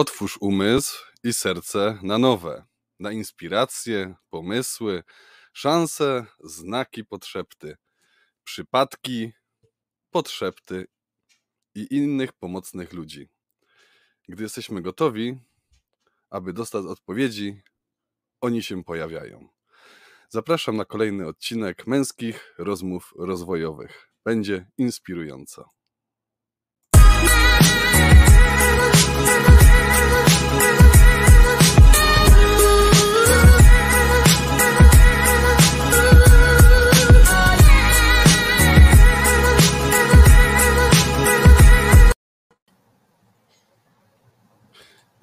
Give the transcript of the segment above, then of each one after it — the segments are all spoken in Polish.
Otwórz umysł i serce na nowe, na inspiracje, pomysły, szanse, znaki, podszepty, przypadki, podszepty i innych pomocnych ludzi. Gdy jesteśmy gotowi, aby dostać odpowiedzi, oni się pojawiają. Zapraszam na kolejny odcinek męskich rozmów rozwojowych. Będzie inspirująco.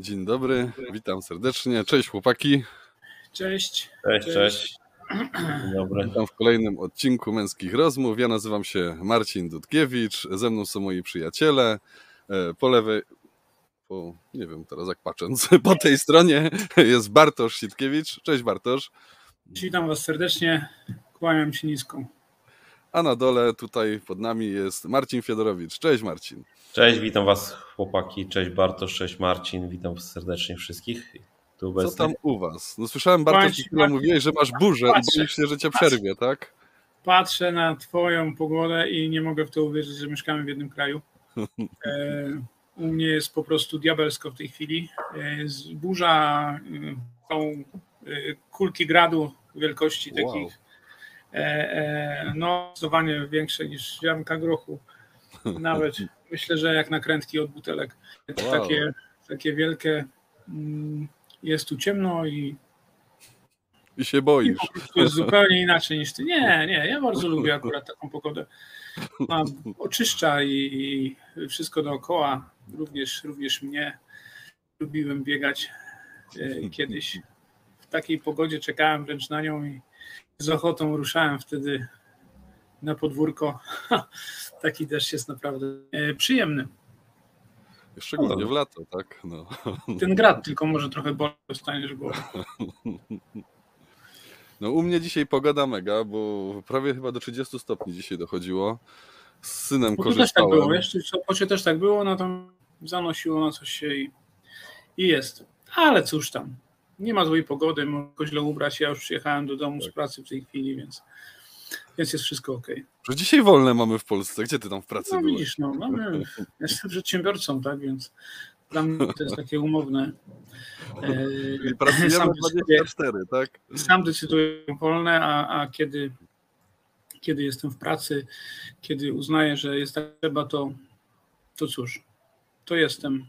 Dzień dobry, witam serdecznie. Cześć chłopaki. Cześć. Cześć, cześć. Dzień dobry. Witam w kolejnym odcinku Męskich Rozmów. Ja nazywam się Marcin Dudkiewicz, ze mną są moi przyjaciele. E, Po lewej, po, nie wiem teraz jak patrząc, po tej stronie jest Bartosz Sitkiewicz. Cześć Bartosz. Witam Was serdecznie. Kłaniam się nisko. A na dole tutaj pod nami jest Marcin Fiedorowicz. Cześć Marcin. Cześć, witam Was chłopaki. Cześć Bartosz, cześć Marcin. Witam serdecznie wszystkich tu Co tam u was? No słyszałem Bartosz, Marcin. mówiłeś, że masz burzę i Patrzę, boisz się, że cię przerwie, tak? Patrzę na Twoją pogodę i nie mogę w to uwierzyć, że mieszkamy w jednym kraju. E, U mnie jest po prostu diabelsko w tej chwili. E, burza, e, są e, kulki gradu wielkości Wow. takich, e, e, no zdecydowanie większe niż ziarnka grochu. Nawet myślę, że jak nakrętki od butelek. Wow. Takie, takie wielkie. mm, Jest tu ciemno i I się I boisz. prostu jest zupełnie inaczej niż ty. Nie, nie, ja bardzo lubię akurat taką pogodę. Mam oczyszcza i, i wszystko dookoła, również, również mnie. Lubiłem biegać e, kiedyś. W takiej pogodzie czekałem wręcz na nią i z ochotą ruszałem wtedy na podwórko. Taki deszcz jest naprawdę e, przyjemny. Szczególnie w lato, tak? No. Ten grad tylko może trochę boleć, dostaniesz bo no u mnie dzisiaj pogoda mega, bo prawie chyba do 30 stopni dzisiaj dochodziło. Z synem Bo to też tak było, korzystałem. wiesz, w też tak było, no tam zanosiło na coś się i, i jest. Ale cóż tam, nie ma złej pogody, mogę źle ubrać, ja już przyjechałem do domu Tak. z pracy w tej chwili, więc, więc jest wszystko ok. Że dzisiaj wolne mamy w Polsce. Gdzie ty tam w pracy No byłeś? widzisz, no, mamy, jestem przedsiębiorcą, tak, więc dla mnie to jest takie umowne. E, pracujemy sam 24, tak? sam decyduję wolne, a, a kiedy, kiedy jestem w pracy, kiedy uznaję, że jest tak trzeba, to, to cóż, to jestem.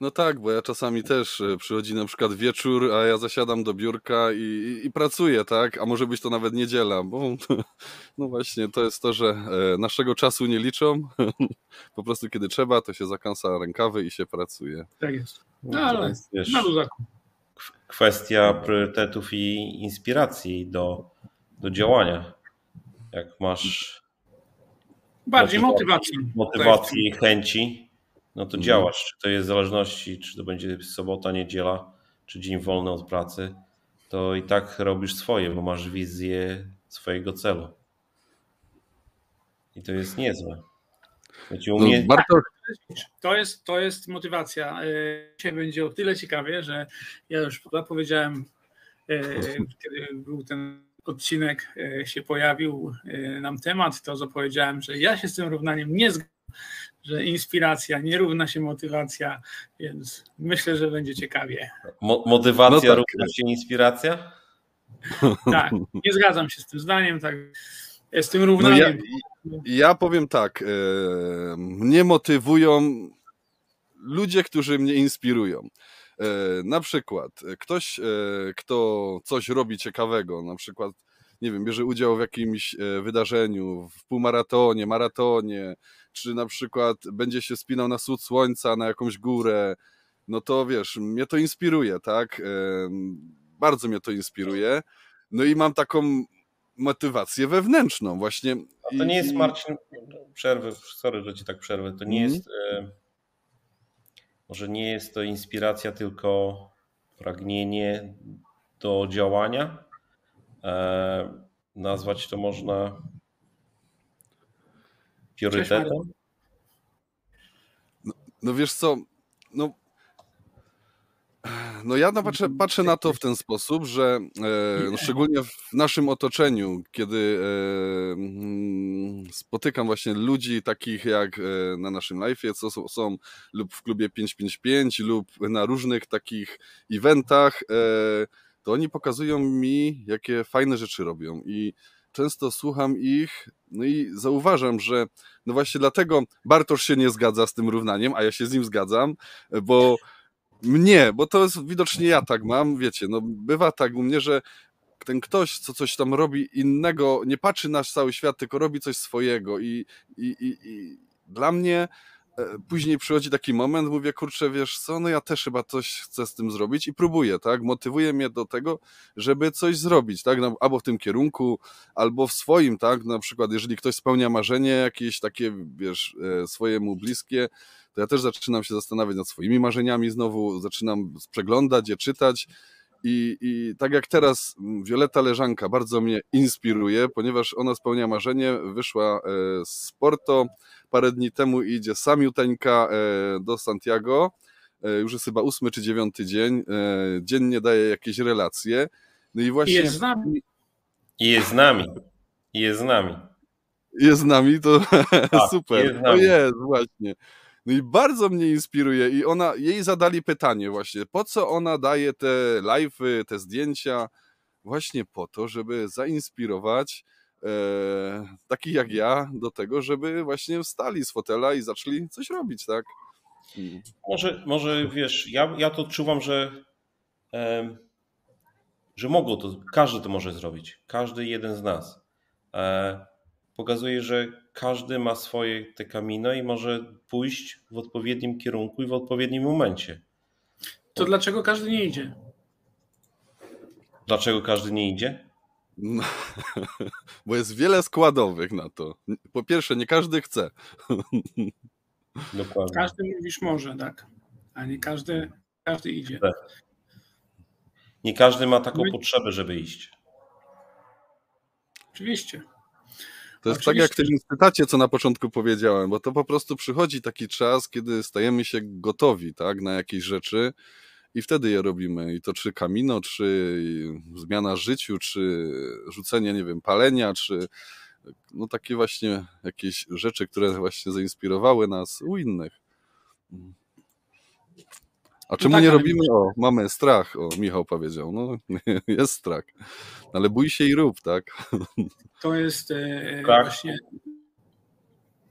No tak, bo ja czasami też e, przychodzi na przykład wieczór, a ja zasiadam do biurka i, i, pracuję, tak? A może być to nawet niedziela, bo no właśnie to jest to, że e, naszego czasu nie liczą. Po prostu kiedy trzeba, to się zakansa rękawy i się pracuje. Tak jest. No, No, ale jest, wiesz, na luzaku. kwestia priorytetów i inspiracji do, do działania. Jak masz Bardziej motywacji. motywację i chęci, no to Mhm. działasz. Czy to jest w zależności, czy to będzie sobota, niedziela, czy dzień wolny od pracy, to i tak robisz swoje, bo masz wizję swojego celu. I to jest niezłe. Wiecie, u No, mnie Bartosz, To jest, to jest motywacja. E, Dzisiaj będzie o tyle ciekawie, że ja już zapowiedziałem, e, kiedy był ten odcinek, e, się pojawił nam temat, to zapowiedziałem, że ja się z tym równaniem nie zgadzam, że inspiracja nie równa się motywacja, więc myślę, że będzie ciekawie. mo- motywacja No tak. równa się inspiracja? Tak, nie zgadzam się z tym zdaniem, tak. Z tym no ja, równaniem. ja powiem tak, e, mnie motywują ludzie, którzy mnie inspirują. E, Na przykład e, ktoś, e, kto coś robi ciekawego, na przykład, nie wiem, bierze udział w jakimś e, wydarzeniu, w półmaratonie, maratonie, czy na przykład będzie się spinał na wschód słońca, na jakąś górę, no to wiesz, mnie to inspiruje, tak? Bardzo mnie to inspiruje. No i mam taką motywację wewnętrzną właśnie. A to nie jest, Marcin, przerwę, sorry, że ci tak przerwę, to nie Mhm. jest, e, może nie jest to inspiracja, tylko pragnienie do działania. E, nazwać to można priorytetem. No wiesz co, no No ja na patrzę, patrzę na to w ten sposób, że e, no szczególnie w naszym otoczeniu, kiedy e, mm, spotykam właśnie ludzi takich jak e, na naszym live'ie, co są, są lub w klubie 555 lub na różnych takich eventach, e, to oni pokazują mi, jakie fajne rzeczy robią i często słucham ich, no i zauważam, że no właśnie dlatego Bartosz się nie zgadza z tym równaniem, a ja się z nim zgadzam, bo mnie, bo to jest widocznie ja tak mam, wiecie, no bywa tak u mnie, że ten ktoś, co coś tam robi innego, nie patrzy na cały świat, tylko robi coś swojego i, i, i, i dla mnie później przychodzi taki moment, mówię, kurczę, wiesz co, no ja też chyba coś chcę z tym zrobić i próbuję, tak, motywuje mnie do tego, żeby coś zrobić, tak, no, albo w tym kierunku, albo w swoim, tak, na przykład jeżeli ktoś spełnia marzenie jakieś takie, wiesz, e, swojemu bliskie, to ja też zaczynam się zastanawiać nad swoimi marzeniami znowu, zaczynam przeglądać je, czytać i, i tak jak teraz Wioleta Leżanka bardzo mnie inspiruje, ponieważ ona spełnia marzenie, wyszła e, z Porto parę dni temu i idzie samiuteńka e, do Santiago, e, już jest chyba ósmy czy dziewiąty dzień, dziennie daje jakieś relacje, no i właśnie... I jest z nami. I jest z nami. I jest z nami. Jest z nami, to tak, super. Jest o jest, właśnie. No i bardzo mnie inspiruje i ona, jej zadali pytanie właśnie, po co ona daje te live'y, te zdjęcia? Właśnie po to, żeby zainspirować e, takich jak ja do tego, żeby właśnie wstali z fotela i zaczęli coś robić, tak? Mm. Może, może wiesz, ja, ja to odczuwam, że, e, że mogą to, każdy to może zrobić, każdy jeden z nas. E, pokazuje, że każdy ma swoje te kamino i może pójść w odpowiednim kierunku i w odpowiednim momencie. To dlaczego każdy nie idzie? Dlaczego każdy nie idzie? No, bo jest wiele składowych na to. Po pierwsze, nie każdy chce. Dokładnie. Każdy mówisz może, tak. A nie każdy, każdy idzie. Tak. Nie każdy ma taką My... potrzebę, żeby iść. Oczywiście. To jest Oczywiście. tak jak w tym cytacie, co na początku powiedziałem, bo to po prostu przychodzi taki czas, kiedy stajemy się gotowi tak, na jakieś rzeczy i wtedy je robimy. I to czy kamino, czy zmiana życiu, czy rzucenie, nie wiem, palenia, czy no takie właśnie jakieś rzeczy, które właśnie zainspirowały nas u innych. A no czemu tak, nie robimy? O, mamy strach. O, Michał powiedział. No, jest strach. Ale bój się i rób, tak? To jest e, tak. właśnie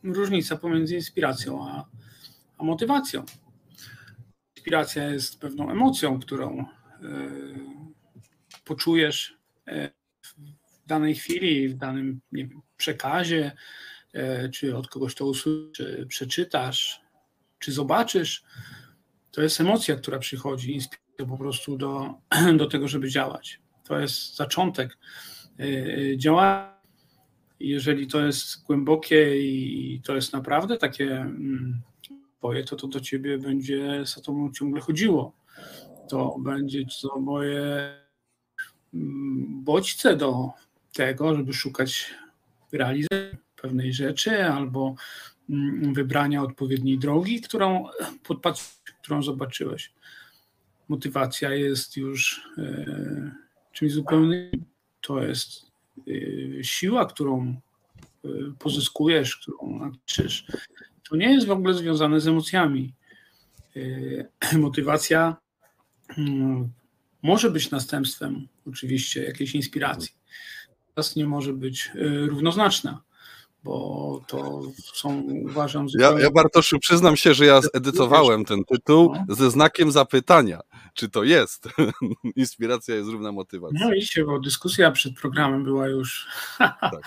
różnica pomiędzy inspiracją a, a motywacją. Inspiracja jest pewną emocją, którą e, poczujesz e, w danej chwili, w danym wiem, przekazie, czy od kogoś to usłyszysz, czy przeczytasz, czy zobaczysz to jest emocja, która przychodzi, inspiracja po prostu do, do tego, żeby działać. To jest zaczątek działania. Jeżeli to jest głębokie i to jest naprawdę takie mm, to to do ciebie będzie za tobą ciągle chodziło. To będzie to moje mm, bodźce do tego, żeby szukać realizacji pewnej rzeczy albo mm, wybrania odpowiedniej drogi, którą podpatrz którą zobaczyłeś. Motywacja jest już e, czymś zupełnie. To jest e, siła, którą e, pozyskujesz, którą naczysz. To nie jest w ogóle związane z emocjami. Motywacja mm, może być następstwem oczywiście jakiejś inspiracji. Natomiast nie może być równoznaczna bo to są, uważam... Zupełnie... Ja, ja Bartoszu, przyznam się, że ja zedytowałem ten tytuł no. ze znakiem zapytania, czy to jest. Inspiracja jest równa motywacja. No iście, bo dyskusja przed programem była już tak.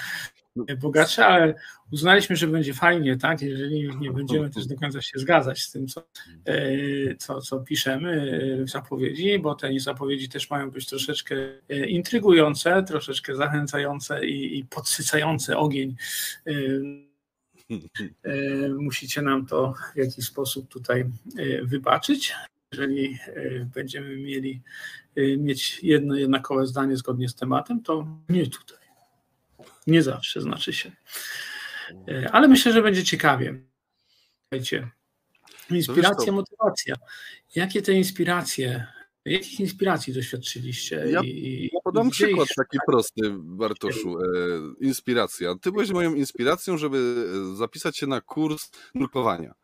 Bogatsza, ale uznaliśmy, że będzie fajnie, tak, jeżeli nie będziemy też do końca się zgadzać z tym, co, e, co, co piszemy w zapowiedzi, bo te zapowiedzi też mają być troszeczkę e, intrygujące, troszeczkę zachęcające i, i podsycające ogień. E, musicie nam to w jakiś sposób tutaj wybaczyć. Jeżeli będziemy mieli mieć jedno jednakowe zdanie zgodnie z tematem, to nie tutaj. Nie zawsze znaczy się. E, ale myślę, że będzie ciekawie. Słuchajcie, Inspiracja, motywacja. Jakie te inspiracje, jakich inspiracji doświadczyliście? Ja, I, ja podam przykład ich taki prosty, Bartoszu. E, inspiracja. Ty byłeś moją inspiracją, żeby e, zapisać się na kurs nurkowania.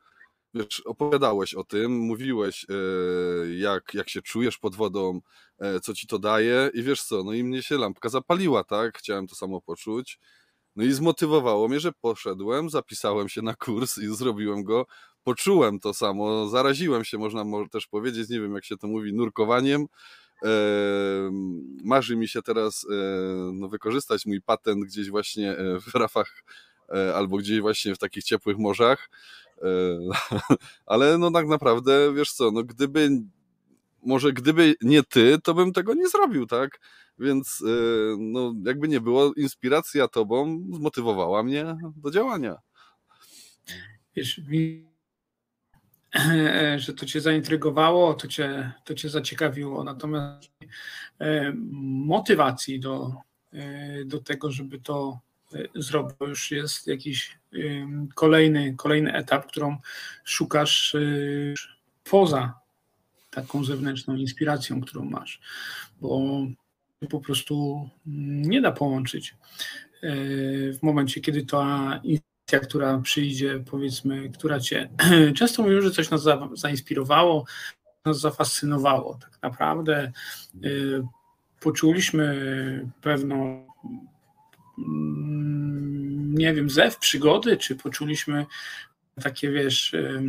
Wiesz, opowiadałeś o tym, mówiłeś, e, jak, jak się czujesz pod wodą, e, co ci to daje i wiesz co, no i mnie się lampka zapaliła, tak? Chciałem to samo poczuć. No i zmotywowało mnie, że poszedłem, zapisałem się na kurs i zrobiłem go. Poczułem to samo, zaraziłem się, można mo- też powiedzieć, nie wiem jak się to mówi, nurkowaniem. E, marzy mi się teraz no, wykorzystać mój patent gdzieś właśnie w rafach albo gdzieś właśnie w takich ciepłych morzach. E, ale no tak naprawdę, wiesz co, no gdyby może gdyby nie ty, to bym tego nie zrobił, tak? Więc e, no jakby nie było, inspiracja tobą zmotywowała mnie do działania. wiesz, wi- że to cię zaintrygowało, to cię, to cię zaciekawiło. Natomiast e, motywacji do, do tego, żeby to to już jest jakiś kolejny, kolejny etap, którą szukasz e, poza taką zewnętrzną inspiracją, którą masz, bo po prostu nie da połączyć e, w momencie, kiedy ta inspiracja, która przyjdzie, powiedzmy, która cię, często mówimy, że coś nas za, zainspirowało, nas zafascynowało. Tak naprawdę e, poczuliśmy pewną, mm, nie wiem, zew przygody, czy poczuliśmy takie, wiesz, e,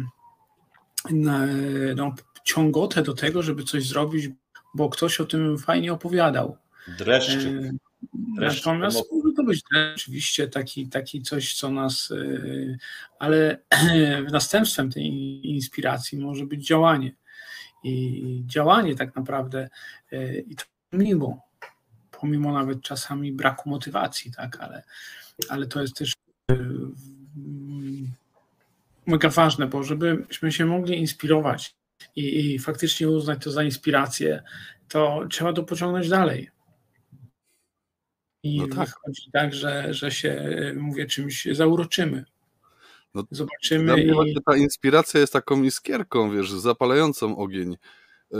no, ciągotę do tego, żeby coś zrobić, bo ktoś o tym fajnie opowiadał. Dreszczyk. E, Dreszczyk Natomiast może to być oczywiście taki, taki coś, co nas, e, ale następstwem tej inspiracji może być działanie. I działanie tak naprawdę, i to mimo, pomimo nawet czasami braku motywacji, tak, ale, ale to jest też e, mm, mega ważne, bo żebyśmy się mogli inspirować i, i faktycznie uznać to za inspirację, to trzeba to pociągnąć dalej. I No tak. wychodzi tak, że, że się, e, mówię, czymś zauroczymy. No, Zobaczymy Dla mnie i właśnie ta inspiracja jest taką iskierką, wiesz, zapalającą ogień. Yy,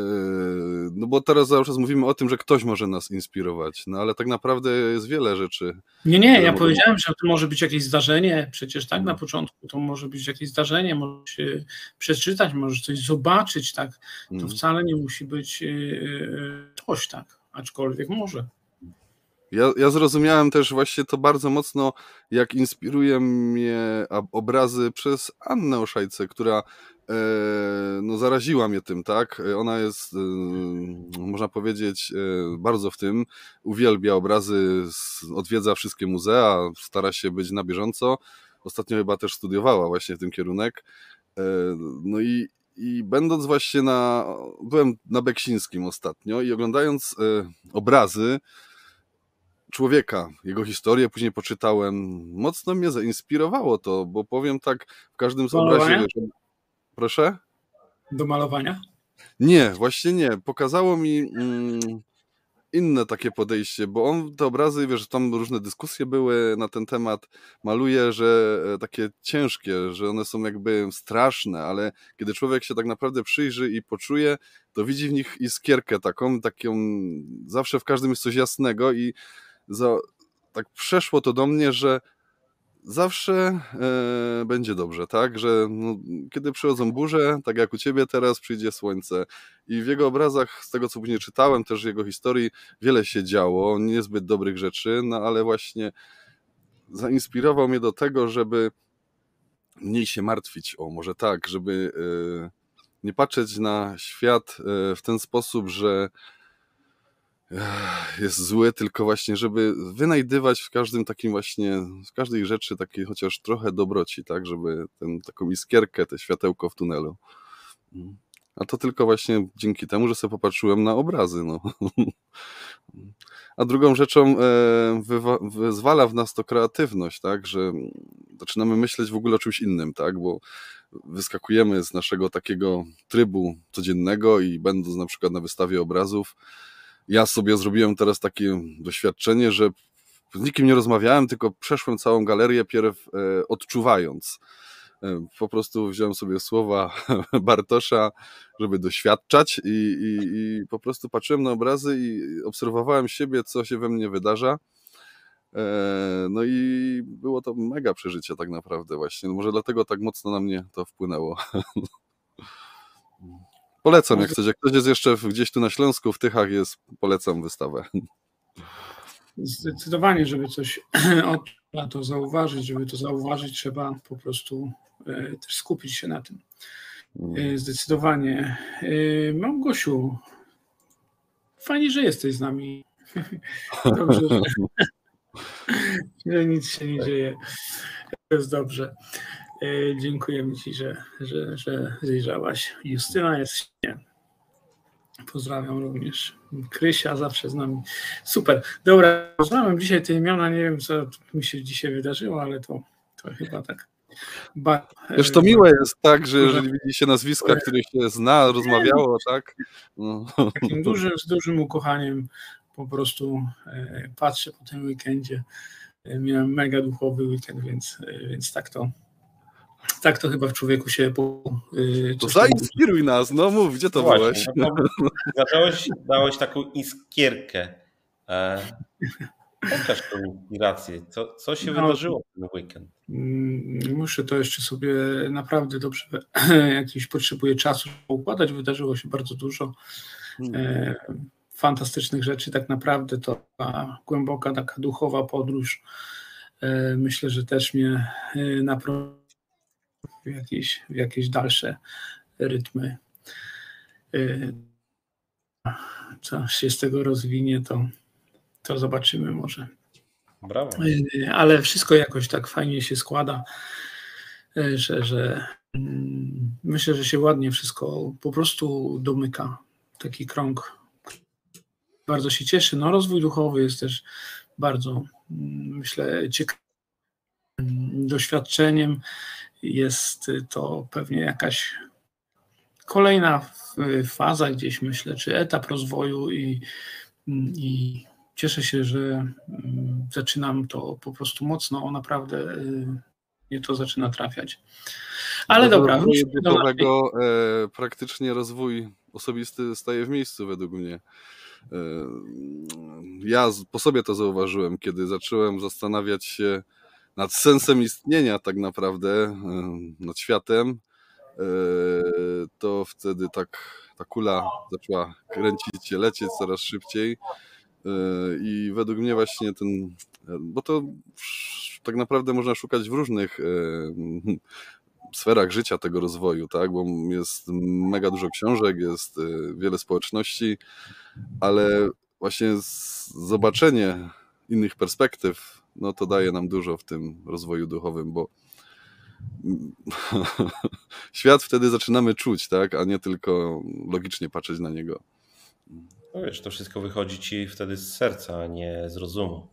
No bo teraz cały czas mówimy o tym, że ktoś może nas inspirować, no ale tak naprawdę jest wiele rzeczy. Nie, nie, ja mogą- powiedziałem, że to może być jakieś zdarzenie, przecież tak na Mhm. początku to może być jakieś zdarzenie, możesz się przeczytać, możesz coś zobaczyć, tak, to Mm. wcale nie musi być yy, yy, coś tak, aczkolwiek może. Ja, ja zrozumiałem też właśnie to bardzo mocno, jak inspiruje mnie obrazy przez Annę Oszajce, która no, zaraziła mnie tym, tak? E, Ona jest, e, można powiedzieć, e, bardzo w tym, uwielbia obrazy, odwiedza wszystkie muzea, stara się być na bieżąco. Ostatnio chyba też studiowała właśnie w tym kierunek. E, No i, i będąc właśnie na, byłem na Beksińskim ostatnio i oglądając e, obrazy, człowieka, jego historię później poczytałem. Mocno mnie zainspirowało to, bo powiem tak, w każdym z obrazie. Proszę? Do malowania? Nie, właśnie nie. Pokazało mi mm, inne takie podejście, bo on te obrazy, wiesz, tam różne dyskusje były na ten temat, maluje, że e, takie ciężkie, że one są jakby straszne, ale kiedy człowiek się tak naprawdę przyjrzy i poczuje, to widzi w nich iskierkę taką, taką zawsze w każdym jest coś jasnego i za, tak przeszło to do mnie, że zawsze e, będzie dobrze, tak? Że no, kiedy przychodzą burze, tak jak u ciebie teraz, przyjdzie słońce. I w jego obrazach, z tego co później czytałem, też jego historii, wiele się działo, niezbyt dobrych rzeczy, no ale właśnie zainspirował mnie do tego, żeby mniej się martwić, o może tak, żeby e, nie patrzeć na świat e, w ten sposób, że jest zły, tylko właśnie, żeby wynajdywać w każdym takim właśnie, w każdej rzeczy takiej chociaż trochę dobroci, tak, żeby ten, taką iskierkę, te światełko w tunelu. Mm. A to tylko właśnie dzięki temu, że sobie popatrzyłem na obrazy, no. A drugą rzeczą e, wywa- wyzwala w nas to kreatywność, tak, że zaczynamy myśleć w ogóle o czymś innym, tak, bo wyskakujemy z naszego takiego trybu codziennego i będąc na przykład na wystawie obrazów, ja sobie zrobiłem teraz takie doświadczenie, że z nikim nie rozmawiałem, tylko przeszłem całą galerię pierw e, odczuwając. Po prostu wziąłem sobie słowa Bartosza, żeby doświadczać i, i, i po prostu patrzyłem na obrazy i obserwowałem siebie, co się we mnie wydarza. No i było to mega przeżycie tak naprawdę właśnie. Może dlatego tak mocno na mnie to wpłynęło. Polecam, jak ktoś jest jeszcze gdzieś tu na Śląsku, w Tychach jest, polecam wystawę. Zdecydowanie, żeby coś na to zauważyć, żeby to zauważyć, trzeba po prostu e, też skupić się na tym. E, zdecydowanie. E, Małgosiu, fajnie, że jesteś z nami. Dobrze, że, że nic się nie dzieje. To jest dobrze. Dziękujemy Ci, że, że, że zjrzałaś. Justyna jest nie. Pozdrawiam również. Krysia zawsze z nami. Super. Dobra, poznałem dzisiaj te imiona. Nie wiem, co mi się dzisiaj wydarzyło, ale to, to chyba tak. Ba, Wiesz, to miłe jest tak, że jeżeli widzi się nazwiska, które się zna, rozmawiało, tak? No. Takim dużym, z dużym ukochaniem po prostu e, patrzę po tym weekendzie. E, miałem mega duchowy weekend, więc, e, więc tak to tak to chyba w człowieku się. Po, yy, to zainspiruj nas, no mów, gdzie to no byłeś? No, zacząłeś, dałeś taką iskierkę. E, pokaż tę inspirację. Co, co się no, wydarzyło w ten weekend? Mm, muszę to jeszcze sobie naprawdę dobrze, jakiś potrzebuję czasu układać. Wydarzyło się bardzo dużo. E, fantastycznych rzeczy, tak naprawdę to ta głęboka, taka duchowa podróż. E, myślę, że też mnie e, naprowadziła w jakieś, w jakieś dalsze rytmy. Y, co się z tego rozwinie, to, to zobaczymy może. Brawo. Y, ale wszystko jakoś tak fajnie się składa, y, że, że mm, myślę, że się ładnie wszystko po prostu domyka. Taki krąg. Bardzo się cieszy. No, rozwój duchowy jest też bardzo, mm, myślę, ciekawym doświadczeniem jest to pewnie jakaś kolejna faza gdzieś myślę, czy etap rozwoju i, i cieszę się, że mm, zaczynam to po prostu mocno, naprawdę y, mnie to zaczyna trafiać. Ale do dobra. Bytowego e, praktycznie rozwój osobisty staje w miejscu według mnie. E, ja po sobie to zauważyłem, kiedy zacząłem zastanawiać się nad sensem istnienia tak naprawdę, e, nad światem, e, to wtedy tak ta kula zaczęła kręcić się, lecieć coraz szybciej. E, I według mnie właśnie ten, bo to tak naprawdę można szukać w różnych sferach życia tego rozwoju, tak? Bo jest mega dużo książek, jest wiele społeczności, ale właśnie zobaczenie innych perspektyw no to daje nam dużo w tym rozwoju duchowym, bo świat wtedy zaczynamy czuć, tak, a nie tylko logicznie patrzeć na niego. No wiesz, to wszystko wychodzi ci wtedy z serca, a nie z rozumu.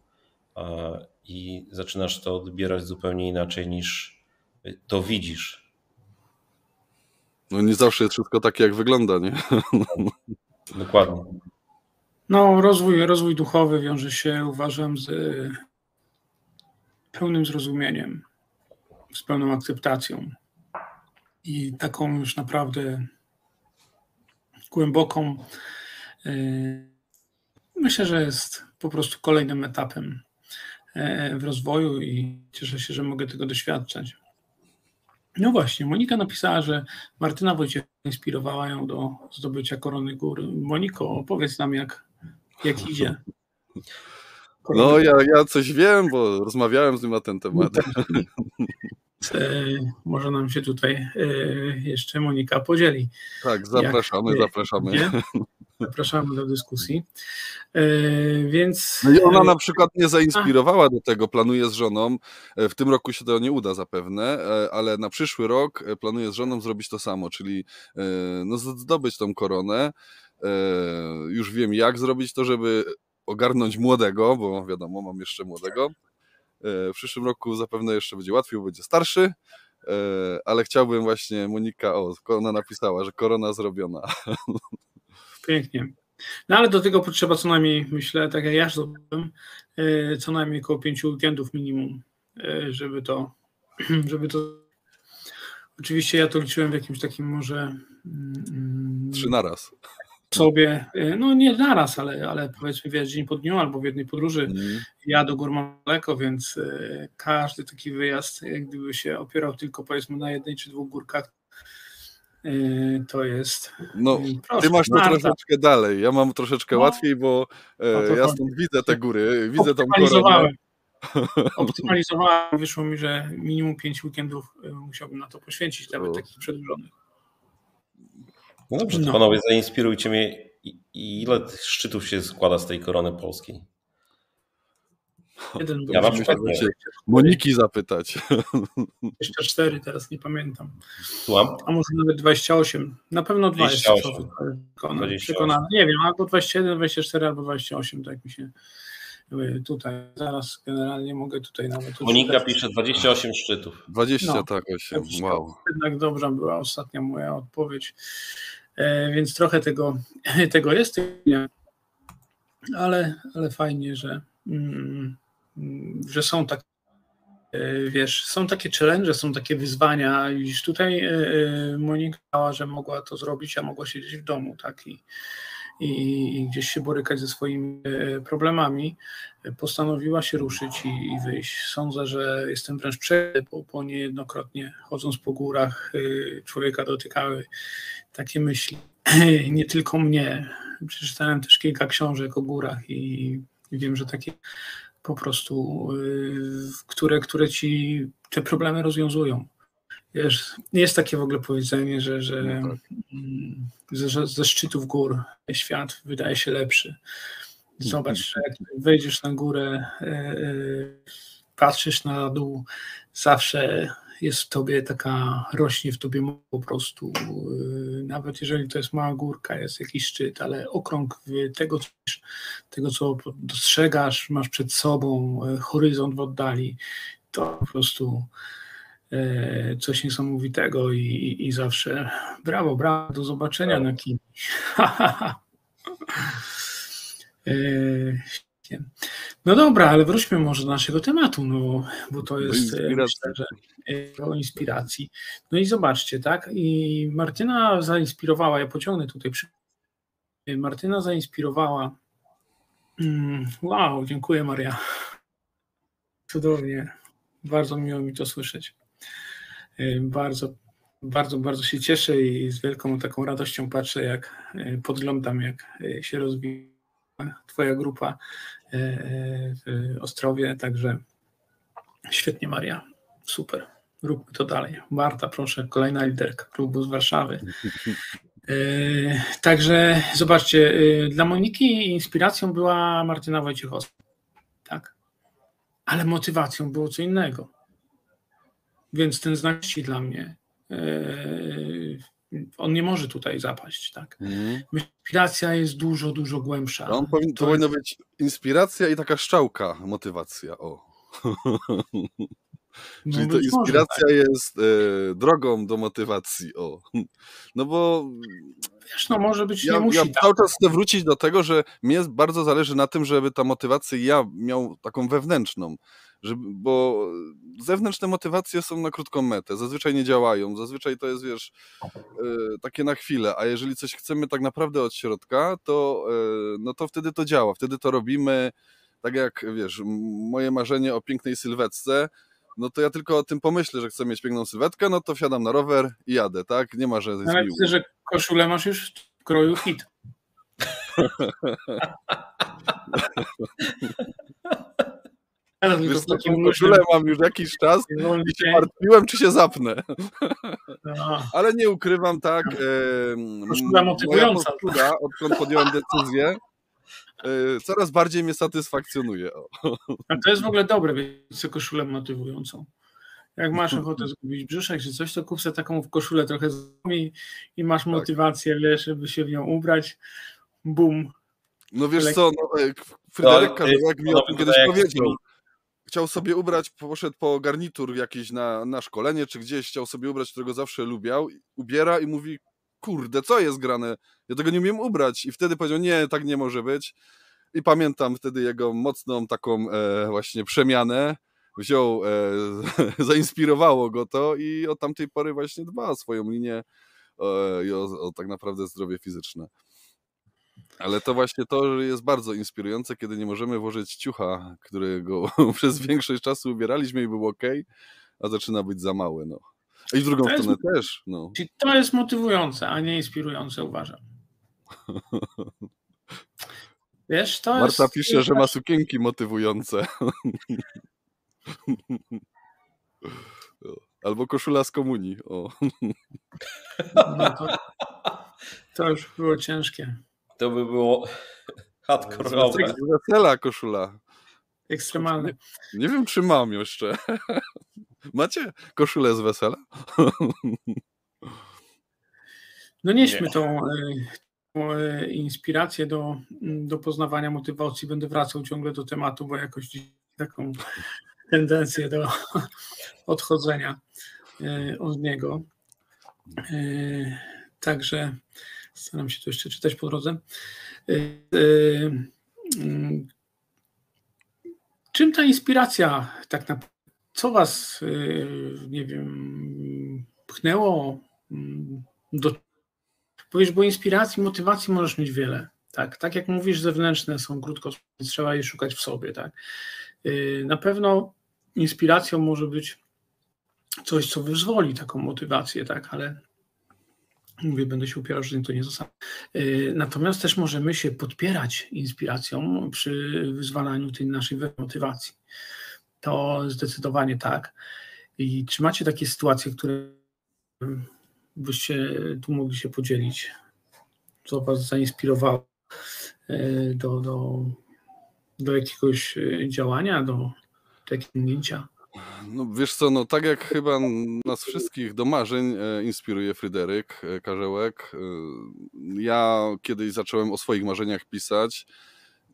I zaczynasz to odbierać zupełnie inaczej niż to widzisz. No nie zawsze jest wszystko takie, jak wygląda, nie? Dokładnie. No, rozwój, rozwój duchowy wiąże się, uważam, z pełnym zrozumieniem, z pełną akceptacją i taką już naprawdę głęboką. Y, myślę, że jest po prostu kolejnym etapem y, w rozwoju i cieszę się, że mogę tego doświadczać. No właśnie, Monika napisała, że Martyna Wojciech inspirowała ją do zdobycia korony gór. Moniko, opowiedz nam, jak, jak idzie. No, ja, ja coś wiem, bo rozmawiałem z nim na ten temat. E, może nam się tutaj e, jeszcze Monika podzieli. Tak, zapraszamy, jak, zapraszamy. Nie? Zapraszamy do dyskusji. E, więc. No i ona na przykład mnie zainspirowała A. do tego, planuje z żoną. W tym roku się to nie uda zapewne, ale na przyszły rok planuje z żoną zrobić to samo, czyli no, zdobyć tą koronę. Już wiem, jak zrobić to, żeby ogarnąć młodego, bo wiadomo, mam jeszcze młodego. E, w przyszłym roku zapewne jeszcze będzie łatwiej, bo będzie starszy, e, ale chciałbym właśnie, Monika, o, ona napisała, że korona zrobiona. Pięknie. No ale do tego potrzeba co najmniej, myślę, tak jak ja zrobiłem, e, co najmniej około pięciu weekendów minimum, żeby to, żeby to Oczywiście ja to liczyłem w jakimś takim może mm, Trzy naraz. Sobie, y, no nie naraz, ale, ale powiedzmy wiesz, dzień po dniu albo w jednej podróży. Mhm. Ja do gór mam daleko, więc y, każdy taki wyjazd, jak gdyby się opierał tylko powiedzmy na jednej czy dwóch górkach, to jest. No, y, proszę, ty masz to Marta, troszeczkę dalej. Ja mam troszeczkę No. łatwiej, bo O e, to ja chodzi. stąd widzę te góry, widzę tą koronę. Optymalizowałem. Optymalizowałem, wyszło mi, że minimum pięć weekendów musiałbym na to poświęcić, nawet takich przedłużonych. No dobrze, No. panowie, zainspirujcie mnie. Ile szczytów się składa z tej korony polskiej? Jeden Ja był na przykład nie. Moniki zapytać. 24, teraz nie pamiętam. Słucham? A może nawet 28. Na pewno dwa jest 28. przekonany. 28. przekonany. Nie wiem, albo 21, 24, albo 28, tak mi się tutaj. Zaraz generalnie mogę tutaj nawet. Monika pisze 28 szczytów. 20, No. tak, 8. Dwadzieścia. Wow. Jednak dobrze była ostatnia moja odpowiedź. E, więc trochę tego, tego jest, nie. ale, ale fajnie, że, mm, mm, że są tak e, wiesz, są takie challenge, są takie wyzwania. Już tutaj e, e, Monika że mogła to zrobić, a mogła siedzieć w domu, tak i, i, i gdzieś się borykać ze swoimi e, problemami. Postanowiła się ruszyć i, i wyjść. Sądzę, że jestem wręcz przejęty, bo, bo niejednokrotnie chodząc po górach e, człowieka dotykały takie myśli. Nie tylko mnie. Przeczytałem też kilka książek o górach i, wiem, że takie po prostu, które, które ci te problemy rozwiązują. Wiesz, jest takie w ogóle powiedzenie, że, że No tak. mm, ze, ze szczytów gór świat wydaje się lepszy. Zobacz, że jak wejdziesz na górę, y, y, patrzysz na dół, zawsze jest w tobie taka, rośnie w tobie po prostu, y, nawet jeżeli to jest mała górka, jest jakiś szczyt, ale okrąg tego, co tego, co dostrzegasz, masz przed sobą, e, horyzont w oddali, to po prostu e, coś niesamowitego i, i, i zawsze brawo, brawo, do zobaczenia Brawo. na kim. E. No dobra, ale wróćmy może do naszego tematu, no, bo to jest e, inspiracji. myślę, e, o inspiracji. No i zobaczcie, tak? I Martyna zainspirowała, ja pociągnę tutaj przy. Martyna zainspirowała. Mm, Wow, dziękuję Maria. Cudownie. Bardzo miło mi to słyszeć. Y, Bardzo, bardzo, bardzo się cieszę i z wielką taką radością patrzę, jak y, podglądam, jak y, się rozwija Twoja grupa w Ostrowie. Także świetnie, Maria. Super. Róbmy to dalej. Marta, proszę, kolejna liderka klubu z Warszawy. Także zobaczcie, dla Moniki inspiracją była Martyna Wojciechowska. Tak. Ale motywacją było co innego. Więc ten znak dla mnie, yy, on nie może tutaj zapaść. Tak. Mhm. Inspiracja jest dużo, dużo głębsza. No, on powin, to To powinno być inspiracja i taka szczałka, motywacja. O. No Czyli to być może, inspiracja jest e, drogą do motywacji. O. No bo Wiesz, no może być, nie ja, musi ja tak. cały czas chcę wrócić do tego, że mnie bardzo zależy na tym, żeby ta motywacja ja miał taką wewnętrzną. Żeby, bo zewnętrzne motywacje są na krótką metę, zazwyczaj nie działają, zazwyczaj to jest, wiesz, e, takie na chwilę, a jeżeli coś chcemy tak naprawdę od środka, to, e, no to wtedy to działa, wtedy to robimy, tak jak, wiesz, moje marzenie o pięknej sylwetce, no to ja tylko o tym pomyślę, że chcę mieć piękną sylwetkę, no to wsiadam na rower i jadę, tak? Nie ma, że Ale zmił. widzę, że koszulę masz już w kroju hit. Teraz to w takim koszulę mam już jakiś czas i się martwiłem, czy się zapnę. No, Ale nie ukrywam, tak. E, Koszula motywująca. postura, odkąd podjąłem decyzję, e, coraz bardziej mnie satysfakcjonuje. A to jest w ogóle dobre, wiecie, koszulę motywującą. Jak masz ochotę zgubić brzuszek czy coś, to kup sobie taką koszulę trochę z i, i masz motywację, wiesz, żeby się w nią ubrać. Bum. No wiesz co, no, e, Fryderyk No, Kazałek mi o tym kiedyś powiedział. Chciał sobie ubrać, poszedł po garnitur jakiś na, na szkolenie, czy gdzieś chciał sobie ubrać, którego zawsze lubiał, ubiera i mówi, kurde, co jest grane? Ja tego nie umiem ubrać. I wtedy powiedział, nie, tak nie może być. I pamiętam wtedy jego mocną taką e, właśnie przemianę. wziął, e, zainspirowało go to i od tamtej pory właśnie dba o swoją linię e, i o, o tak naprawdę zdrowie fizyczne. Ale to właśnie to jest bardzo inspirujące, kiedy nie możemy włożyć ciucha, którego przez większość czasu ubieraliśmy i był ok, a zaczyna być za mały. No. I w drugą To jest- stronę też. No. To jest motywujące, a nie inspirujące, uważam. Wiesz, to Marta jest... pisze, że ma sukienki motywujące. Albo koszula z komunii. O. No to, to już było ciężkie. To by było Z hardkorowe. wesela koszula. Ekstremalne. Nie wiem, czy mam jeszcze. Macie koszulę z wesela? No nieśmy Nie. tą, e, tą e, inspirację do, do poznawania motywacji. Będę wracał ciągle do tematu, bo jakoś taką tendencję do odchodzenia e, od niego. Także staram się to jeszcze czytać po drodze. E, e, mm, Czym ta inspiracja tak naprawdę, co was, nie wiem, pchnęło mm, do Powiesz, bo inspiracji, motywacji możesz mieć wiele. Tak, tak jak mówisz, zewnętrzne są krótko, trzeba je szukać w sobie. Tak. Na pewno inspiracją może być coś, co wyzwoli taką motywację, tak, ale mówię, będę się upierał, że to nie zasada. Yy, Natomiast też możemy się podpierać inspiracją przy wyzwalaniu tej naszej motywacji. To zdecydowanie tak. I czy macie takie sytuacje, które byście tu mogli się podzielić, co Was zainspirowało e, do, do, do jakiegoś e, działania, do osiągnięcia? No wiesz co, no tak jak chyba nas wszystkich do marzeń e, inspiruje Fryderyk e, Karzełek. E, ja kiedyś zacząłem o swoich marzeniach pisać,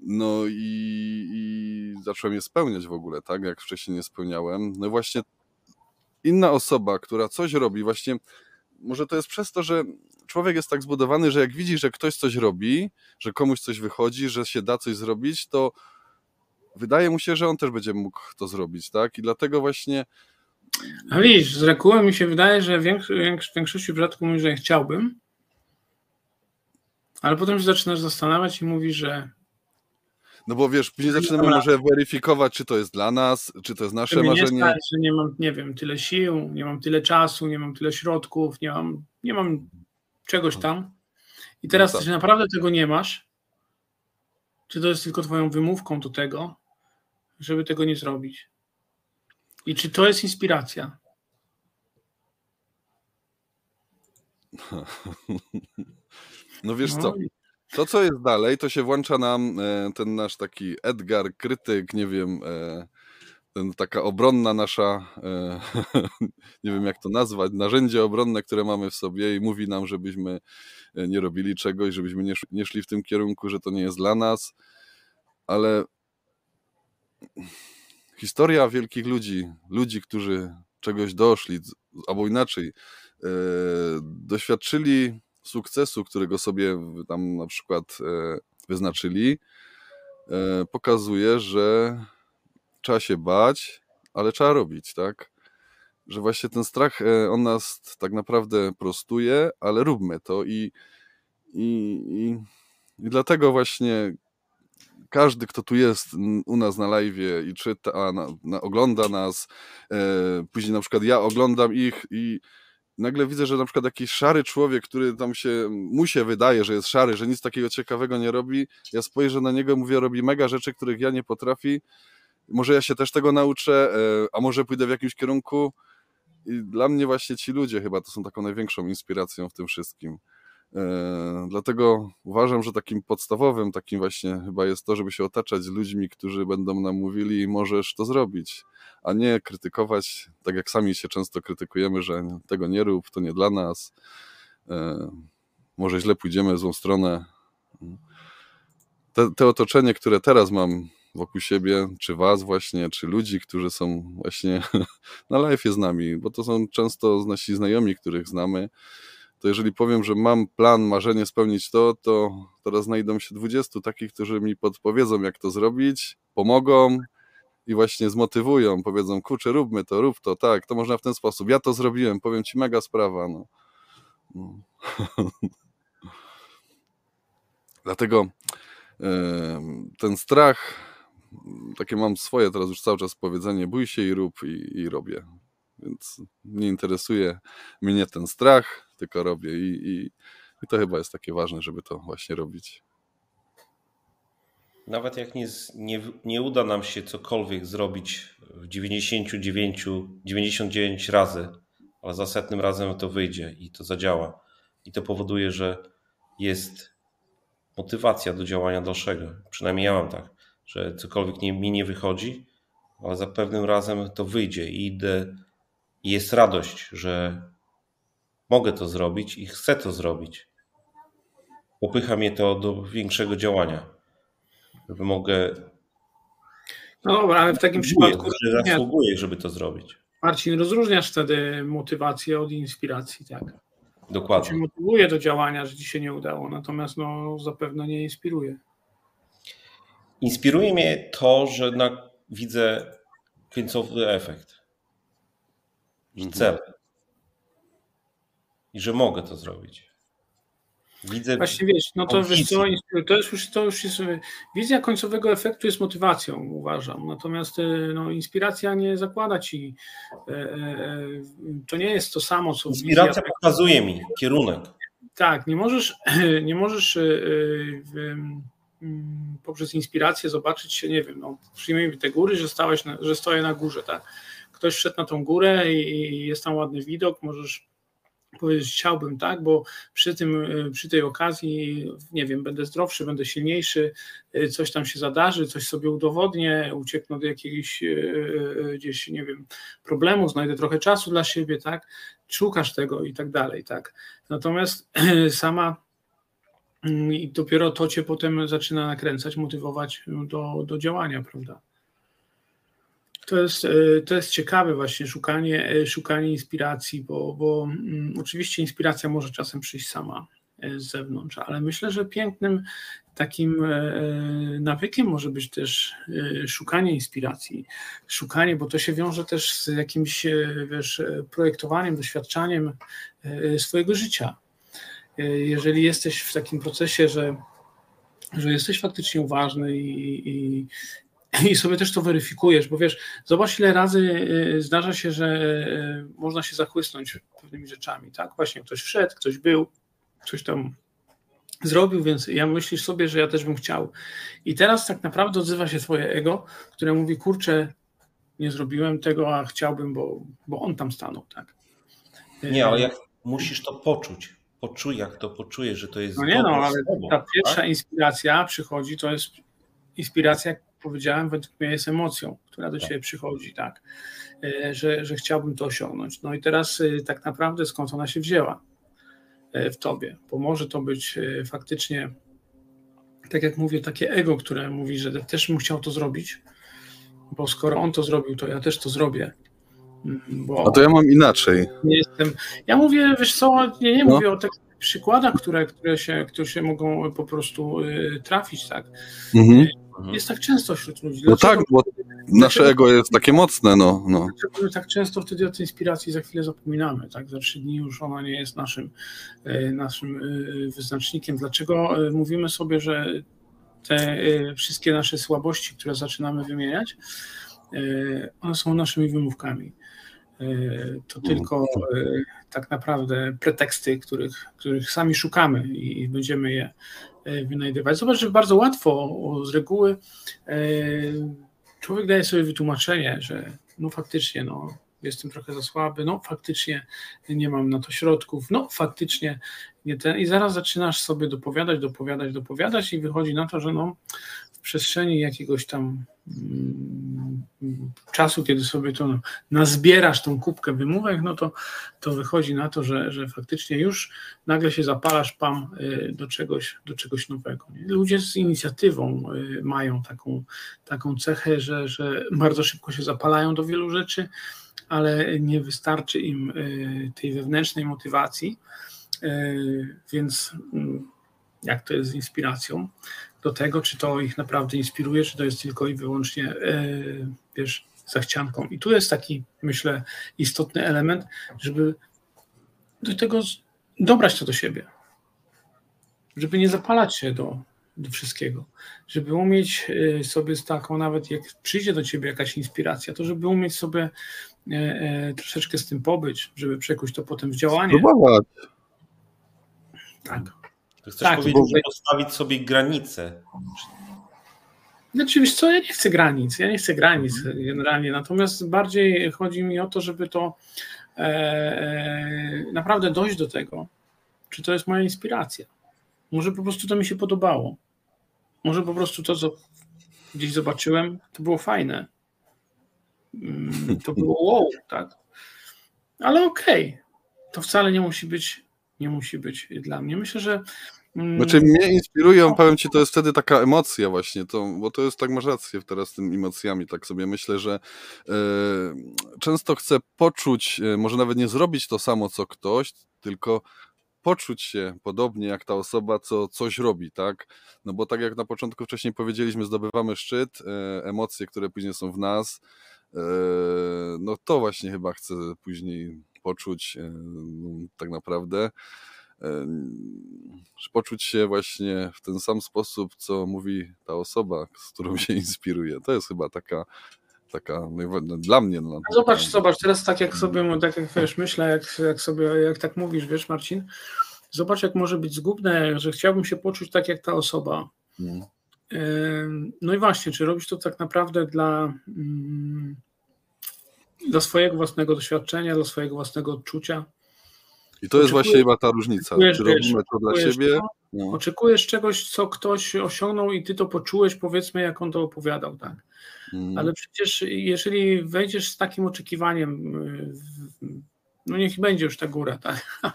no i, i zacząłem je spełniać w ogóle, tak jak wcześniej nie spełniałem. No właśnie inna osoba, która coś robi, właśnie może to jest przez to, że człowiek jest tak zbudowany, że jak widzi, że ktoś coś robi, że komuś coś wychodzi, że się da coś zrobić, to wydaje mu się, że on też będzie mógł to zrobić, tak? I dlatego właśnie A widzisz, z reguły mi się wydaje, że w większości przypadków mówi, że chciałbym, ale potem się zaczynasz zastanawiać i mówisz, że No bo wiesz, później zaczynamy Dobra. może weryfikować, czy to jest dla nas, czy to jest nasze nie marzenie. stać, że nie mam, nie wiem, tyle sił, nie mam tyle czasu, nie mam tyle środków, nie mam, nie mam czegoś tam. I teraz, No tak. czy naprawdę tego nie masz, czy to jest tylko twoją wymówką do tego, żeby tego nie zrobić? I czy to jest inspiracja? No wiesz No co, i- to co jest dalej, to się włącza nam e, ten nasz taki Edgar, krytyk, nie wiem, e, ten, taka obronna nasza, e, nie wiem jak to nazwać, narzędzie obronne, które mamy w sobie i mówi nam, żebyśmy nie robili czegoś, żebyśmy nie szli w tym kierunku, że to nie jest dla nas, ale historia wielkich ludzi, ludzi, którzy czegoś doszli, albo inaczej, e, doświadczyli sukcesu, którego sobie tam na przykład e, wyznaczyli, e, pokazuje, że trzeba się bać, ale trzeba robić, tak? Że właśnie ten strach, e, on nas tak naprawdę prostuje, ale róbmy to i, i, i, i dlatego właśnie każdy, kto tu jest u nas na live i czyta, na, na, ogląda nas, e, później na przykład ja oglądam ich i nagle widzę, że na przykład jakiś szary człowiek, który tam się, mu się wydaje, że jest szary, że nic takiego ciekawego nie robi, ja spojrzę na niego, mówię, robi mega rzeczy, których ja nie potrafi, może ja się też tego nauczę, e, a może pójdę w jakimś kierunku? I dla mnie właśnie ci ludzie chyba to są taką największą inspiracją w tym wszystkim. E, Dlatego uważam, że takim podstawowym, takim właśnie chyba jest to, żeby się otaczać ludźmi, którzy będą nam mówili, możesz to zrobić, a nie krytykować, tak jak sami się często krytykujemy, że tego nie rób, to nie dla nas, e, może źle pójdziemy w złą stronę. Te, te otoczenie, które teraz mam wokół siebie, czy was właśnie, czy ludzi, którzy są właśnie na live z nami, bo to są często nasi znajomi, których znamy, to jeżeli powiem, że mam plan, marzenie spełnić to, to teraz znajdą się 20 takich, którzy mi podpowiedzą, jak to zrobić, pomogą i właśnie zmotywują, powiedzą, kurczę, róbmy to, rób to, tak, to można w ten sposób. Ja to zrobiłem, powiem ci, mega sprawa. No. no. Dlatego ten strach, takie mam swoje teraz już cały czas powiedzenie, bój się i rób i, i robię. Więc nie interesuje mnie ten strach, tylko robię i, i, i to chyba jest takie ważne, żeby to właśnie robić. Nawet jak nie, nie, nie uda nam się cokolwiek zrobić w 99, 99 razy, ale za setnym razem to wyjdzie i to zadziała. I to powoduje, że jest motywacja do działania dalszego. Przynajmniej ja mam tak, że cokolwiek nie, mi nie wychodzi, ale za pewnym razem to wyjdzie i idę i jest radość, że mogę to zrobić i chcę to zrobić. Popycha mnie to do większego działania. Żeby mogę. No dobra, ale w takim przypadku. Że zasługuję, żeby to zrobić. Marcin, rozróżniasz wtedy motywację od inspiracji, tak? Dokładnie. To cię motywuje do działania, że ci się nie udało, natomiast no, zapewne nie inspiruje. Inspiruje mnie to, że na, widzę końcowy efekt. Mhm. Cel. I że mogę to zrobić. Widzę. Właśnie wiesz, no to wiesz to jest już, to już jest, wizja końcowego efektu jest motywacją, uważam. Natomiast e, no, inspiracja nie zakłada ci, e, e, to nie jest to samo, co. Inspiracja wizja... pokazuje mi kierunek. Tak, nie możesz, nie możesz w, poprzez inspirację zobaczyć się, nie wiem, no, przyjmijmy te góry, że, stałeś na, że stoję na górze, tak? Ktoś wszedł na tą górę i, i jest tam ładny widok, możesz powiedzieć, chciałbym, tak, bo przy, tym, przy tej okazji, nie wiem, będę zdrowszy, będę silniejszy, coś tam się zadarzy, coś sobie udowodnię, ucieknę do jakiegoś gdzieś, nie wiem, problemu, znajdę trochę czasu dla siebie, tak, szukasz tego i tak dalej, tak. Natomiast sama mm, i dopiero to cię potem zaczyna nakręcać, motywować do, do działania, prawda? To jest, e, to jest ciekawe właśnie szukanie, e, szukanie inspiracji, bo, bo um, oczywiście inspiracja może czasem przyjść sama e, z zewnątrz, ale myślę, że pięknym takim nawykiem może być też szukanie inspiracji, szukanie, bo to się wiąże też z jakimś wiesz, projektowaniem, doświadczaniem swojego życia. Jeżeli jesteś w takim procesie, że że jesteś faktycznie uważny i, i, i sobie też to weryfikujesz, bo wiesz, zobacz ile razy y, zdarza się, że y, można się zachłysnąć pewnymi rzeczami, tak? Właśnie ktoś wszedł, ktoś był, coś tam zrobił, więc ja myślisz sobie, że ja też bym chciał. I teraz tak naprawdę odzywa się twoje ego, które mówi, kurczę, nie zrobiłem tego, a chciałbym, bo, bo on tam stanął, tak? Nie, ale jak musisz to poczuć, poczuj, jak to poczujesz, że to jest No nie no, ale ta pierwsza tak? inspiracja przychodzi, to jest inspiracja, powiedziałem, według mnie jest emocją, która do tak. ciebie przychodzi, tak, e, że, że chciałbym to osiągnąć. No i teraz e, tak naprawdę skąd ona się wzięła e, w tobie, bo może to być faktycznie, tak jak mówię, takie ego, które mówi, że też bym chciał to zrobić, bo skoro on to zrobił, to ja też to zrobię. Mm, bo A to ja mam inaczej. Nie jestem, ja mówię, wiesz co, nie, nie no. mówię o takich przykładach, które, które, się, które się mogą po prostu trafić, tak. Mhm. Mhm. Jest tak często wśród ludzi. No tak, bo nasze ego jest takie mocne, no. no. Dlaczego my tak często wtedy o tej inspiracji za chwilę zapominamy, tak? Za trzy dni już ona nie jest naszym, e, naszym e, wyznacznikiem. Dlaczego e, mówimy sobie, że te wszystkie nasze słabości, które zaczynamy wymieniać, one są naszymi wymówkami. To mhm. tylko tak naprawdę preteksty, których, których sami szukamy i będziemy je wynajdywać. Zobacz, że bardzo łatwo z reguły e, człowiek daje sobie wytłumaczenie, że no faktycznie, no jestem trochę za słaby, no faktycznie nie mam na to środków, no faktycznie nie ten. I zaraz zaczynasz sobie dopowiadać, dopowiadać, dopowiadać i wychodzi na to, że no przestrzeni jakiegoś tam mm, czasu, kiedy sobie to nazbierasz tą kubkę wymówek, no to, to wychodzi na to, że, że faktycznie już nagle się zapalasz pam y, do czegoś, do czegoś nowego. Ludzie z inicjatywą y, mają taką, taką cechę, że, że bardzo szybko się zapalają do wielu rzeczy, ale nie wystarczy im y, tej wewnętrznej motywacji, więc mm, jak to jest z inspiracją, do tego, czy to ich naprawdę inspiruje, czy to jest tylko i wyłącznie, wiesz, zachcianką. I tu jest taki, myślę, istotny element, żeby do tego dobrać to do siebie. Żeby nie zapalać się do, do wszystkiego. Żeby umieć y, sobie z taką, nawet jak przyjdzie do ciebie jakaś inspiracja, to żeby umieć sobie e, e, troszeczkę z tym pobyć, żeby przekuć to potem w działanie. Spróbować. Tak. To chcesz tak, powiedzieć, że postawić sobie granice. Znaczy, wiesz co, ja nie chcę granic, ja nie chcę granic generalnie, natomiast bardziej chodzi mi o to, żeby to e, e, naprawdę dojść do tego, czy to jest moja inspiracja. Może po prostu to mi się podobało. Może po prostu to, co gdzieś zobaczyłem, to było fajne. Mm, to było wow, tak. Ale okej, okay. to wcale nie musi być, nie musi być dla mnie. Myślę, że Mm. Znaczy mnie inspirują, powiem ci, to jest wtedy taka emocja właśnie, to, bo to jest tak, masz rację teraz z tymi emocjami, tak sobie myślę, że e, często chcę poczuć, e, może nawet nie zrobić to samo, co ktoś, tylko poczuć się podobnie jak ta osoba, co coś robi, tak? No bo tak jak na początku wcześniej powiedzieliśmy, zdobywamy szczyt, e, emocje, które później są w nas, no to właśnie chyba chcę później poczuć e, no, tak naprawdę poczuć się właśnie w ten sam sposób, co mówi ta osoba, z którą się inspiruje. To jest chyba taka taka no, dla mnie. No, zobacz, zobacz, teraz tak jak sobie, tak jak wiesz, myślę, jak, jak sobie, jak tak mówisz, wiesz, Marcin, zobacz, jak może być zgubne, że chciałbym się poczuć tak jak ta osoba. Hmm. No i właśnie, czy robisz to tak naprawdę dla, mm, dla swojego własnego doświadczenia, dla swojego własnego odczucia? I to jest właśnie chyba ta różnica. Czy robimy to dla siebie? No. Oczekujesz czegoś, co ktoś osiągnął i ty to poczułeś, powiedzmy, jak on to opowiadał, tak? Mm. Ale przecież jeżeli wejdziesz z takim oczekiwaniem, no niech będzie już ta góra, tak?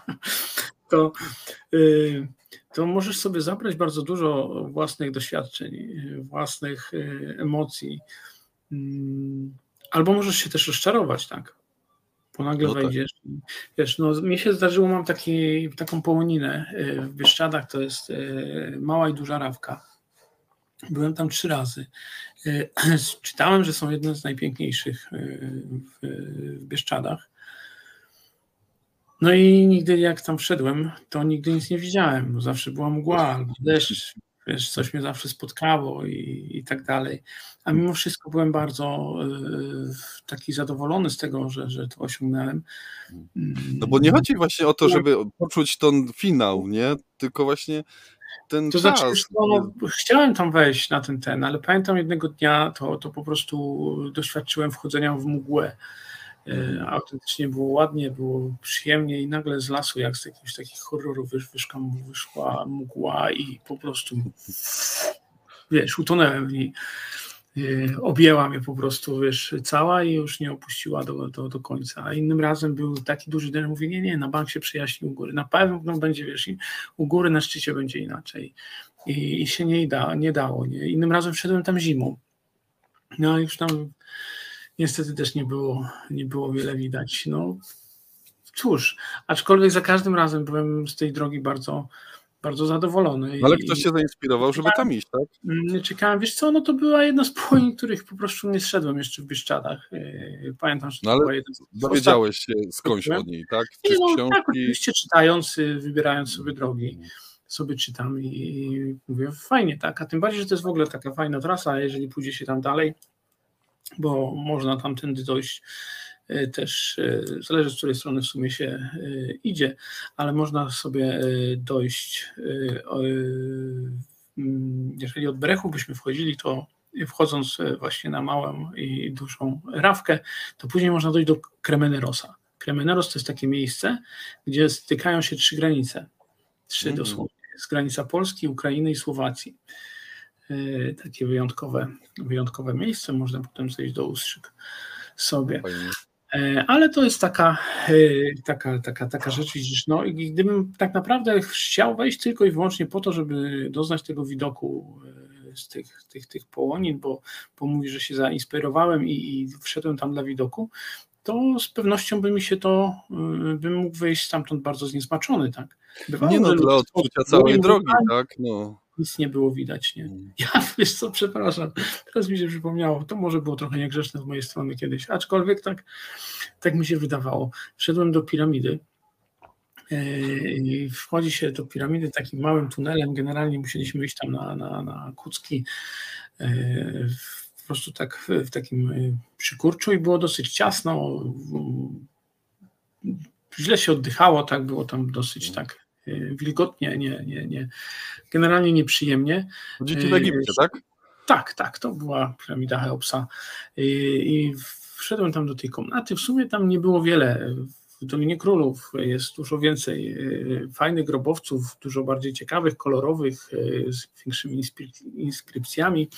To, y, to możesz sobie zabrać bardzo dużo własnych doświadczeń, własnych y, emocji. Albo możesz się też rozczarować, tak? bo nagle no tak. wejdziesz. Wiesz, no, mi się zdarzyło, mam taki, taką połoninę y, w Bieszczadach, to jest y, mała i duża rawka. Byłem tam trzy razy. Y, czytałem, że są jedne z najpiękniejszych w, w Bieszczadach. No i nigdy jak tam wszedłem, to nigdy nic nie widziałem. Zawsze była mgła albo deszcz, wiesz, coś mnie zawsze spotkało i, i tak dalej. A mimo wszystko byłem bardzo y, taki zadowolony z tego, że, że to osiągnąłem. No bo nie chodzi właśnie o to, żeby poczuć ten finał, nie? Tylko właśnie ten to czas. Znaczy, no, chciałem tam wejść na ten ten, ale pamiętam jednego dnia to, to po prostu doświadczyłem wchodzenia w mgłę. E, autentycznie było ładnie, było przyjemnie i nagle z lasu, jak z jakiegoś takich horrorów wyszła, wyszła mgła i po prostu wiesz, utonęłem w niej. E, objęła mnie po prostu, wiesz, cała i już nie opuściła do, do, do końca. A innym razem był taki duży deszcz, mówię, nie, nie, na bank się przyjaśni u góry. Na pewno będzie, wiesz, u góry na szczycie będzie inaczej. I, i się nie, da, nie dało. Nie? Innym razem wszedłem tam zimą. No już tam niestety też nie było, nie było wiele widać. No cóż, aczkolwiek za każdym razem byłem z tej drogi bardzo, bardzo zadowolony. No ale ktoś się zainspirował, żeby tam iść, tak? Mm, czekałem, wiesz co, no to była jedna z płyń, których po prostu nie zszedłem jeszcze w Bieszczadach. E, pamiętam, że no to była jedna z dowiedziałeś się skądś od niej, tak? Czy no, książki? Tak, oczywiście czytając, y, wybierając sobie drogi sobie czytam i mówię, fajnie, tak, a tym bardziej, że to jest w ogóle taka fajna trasa, jeżeli pójdzie się tam dalej, bo można tamtędy dojść e, też, e, zależy z której strony w sumie się e, idzie, ale można sobie dojść, jeżeli od Brechu byśmy wchodzili, to wchodząc właśnie na małą i dużą rawkę, to później można dojść do Kremenerosa. Kremeneros to jest takie miejsce, gdzie stykają się trzy granice, trzy mm. dosłownie, jest granica Polski, Ukrainy i Słowacji. E, takie wyjątkowe, wyjątkowe miejsce, można potem zejść do Ustrzyk sobie. E, ale to jest taka, e, taka, taka, taka rzecz, widzisz, no i gdybym tak naprawdę chciał wejść tylko i wyłącznie po to, żeby doznać tego widoku z tych, tych, tych połonin, bo, bo mówi, że się zainspirowałem i, i wszedłem tam dla widoku, to z pewnością by mi się to, y, bym mógł wyjść stamtąd bardzo zniesmaczony, tak? Bywało, nie no, dla odczucia całej drogi, tak? No. Nic nie było widać, nie? Mm. Ja, wiesz co, przepraszam, teraz mi się przypomniało, to może było trochę niegrzeczne z mojej strony kiedyś, aczkolwiek tak, tak mi się wydawało. Wszedłem do piramidy, e, i wchodzi się do piramidy takim małym tunelem. Generalnie musieliśmy iść tam na, na, na kucki e, po prostu tak w takim y, przykurczu i było dosyć ciasno. Źle się oddychało, tak było tam dosyć tak y, wilgotnie, nie, nie, nie, generalnie nieprzyjemnie. Chodzicie w Egipcie, tak? Tak, tak, to była piramida Cheopsa i wszedłem tam do tej komnaty, w sumie tam nie było wiele, w Dolinie Królów jest dużo więcej y, fajnych grobowców, dużo bardziej ciekawych, kolorowych, z większymi inskrypcjami.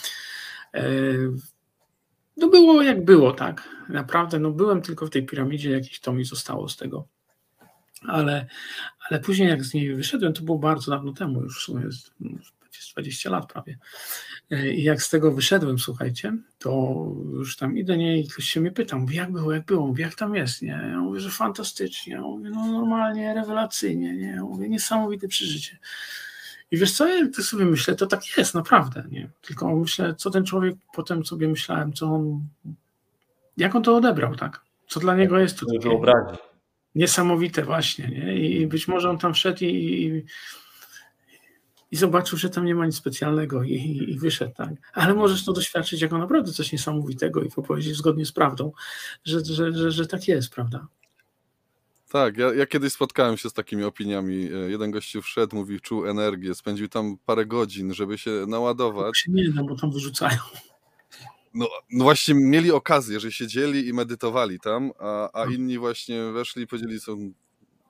No było jak było, tak. Naprawdę, no byłem tylko w tej piramidzie, jakieś to mi zostało z tego. Ale, ale później jak z niej wyszedłem, to było bardzo dawno temu, już w sumie jest 20 lat prawie. E, I jak z tego wyszedłem, słuchajcie, to już tam idę nie i ktoś się mnie pyta, mówi jak było, jak było, mówi jak tam jest, nie? Ja mówię, że fantastycznie, ja mówię, no normalnie, rewelacyjnie, nie? Ja mówię, niesamowite przeżycie. I wiesz co, ja tak sobie myślę, to tak jest, naprawdę, nie? Tylko myślę, co ten człowiek, potem sobie myślałem, co on, jak on to odebrał, tak? Co dla niego jest to takie niesamowite właśnie, nie? I być może on tam wszedł i, i, i zobaczył, że tam nie ma nic specjalnego i, i, wyszedł, tak? Ale możesz to doświadczyć jako naprawdę coś niesamowitego i powiedzieć zgodnie z prawdą, że, że, że, że tak jest, prawda? Tak, ja, ja kiedyś spotkałem się z takimi opiniami. E, jeden gościu wszedł, mówił, czuł energię, spędził tam parę godzin, żeby się naładować. Się nie da, bo tam wyrzucają. No, no, właśnie mieli okazję, że siedzieli i medytowali tam, a, a inni właśnie weszli i powiedzieli, są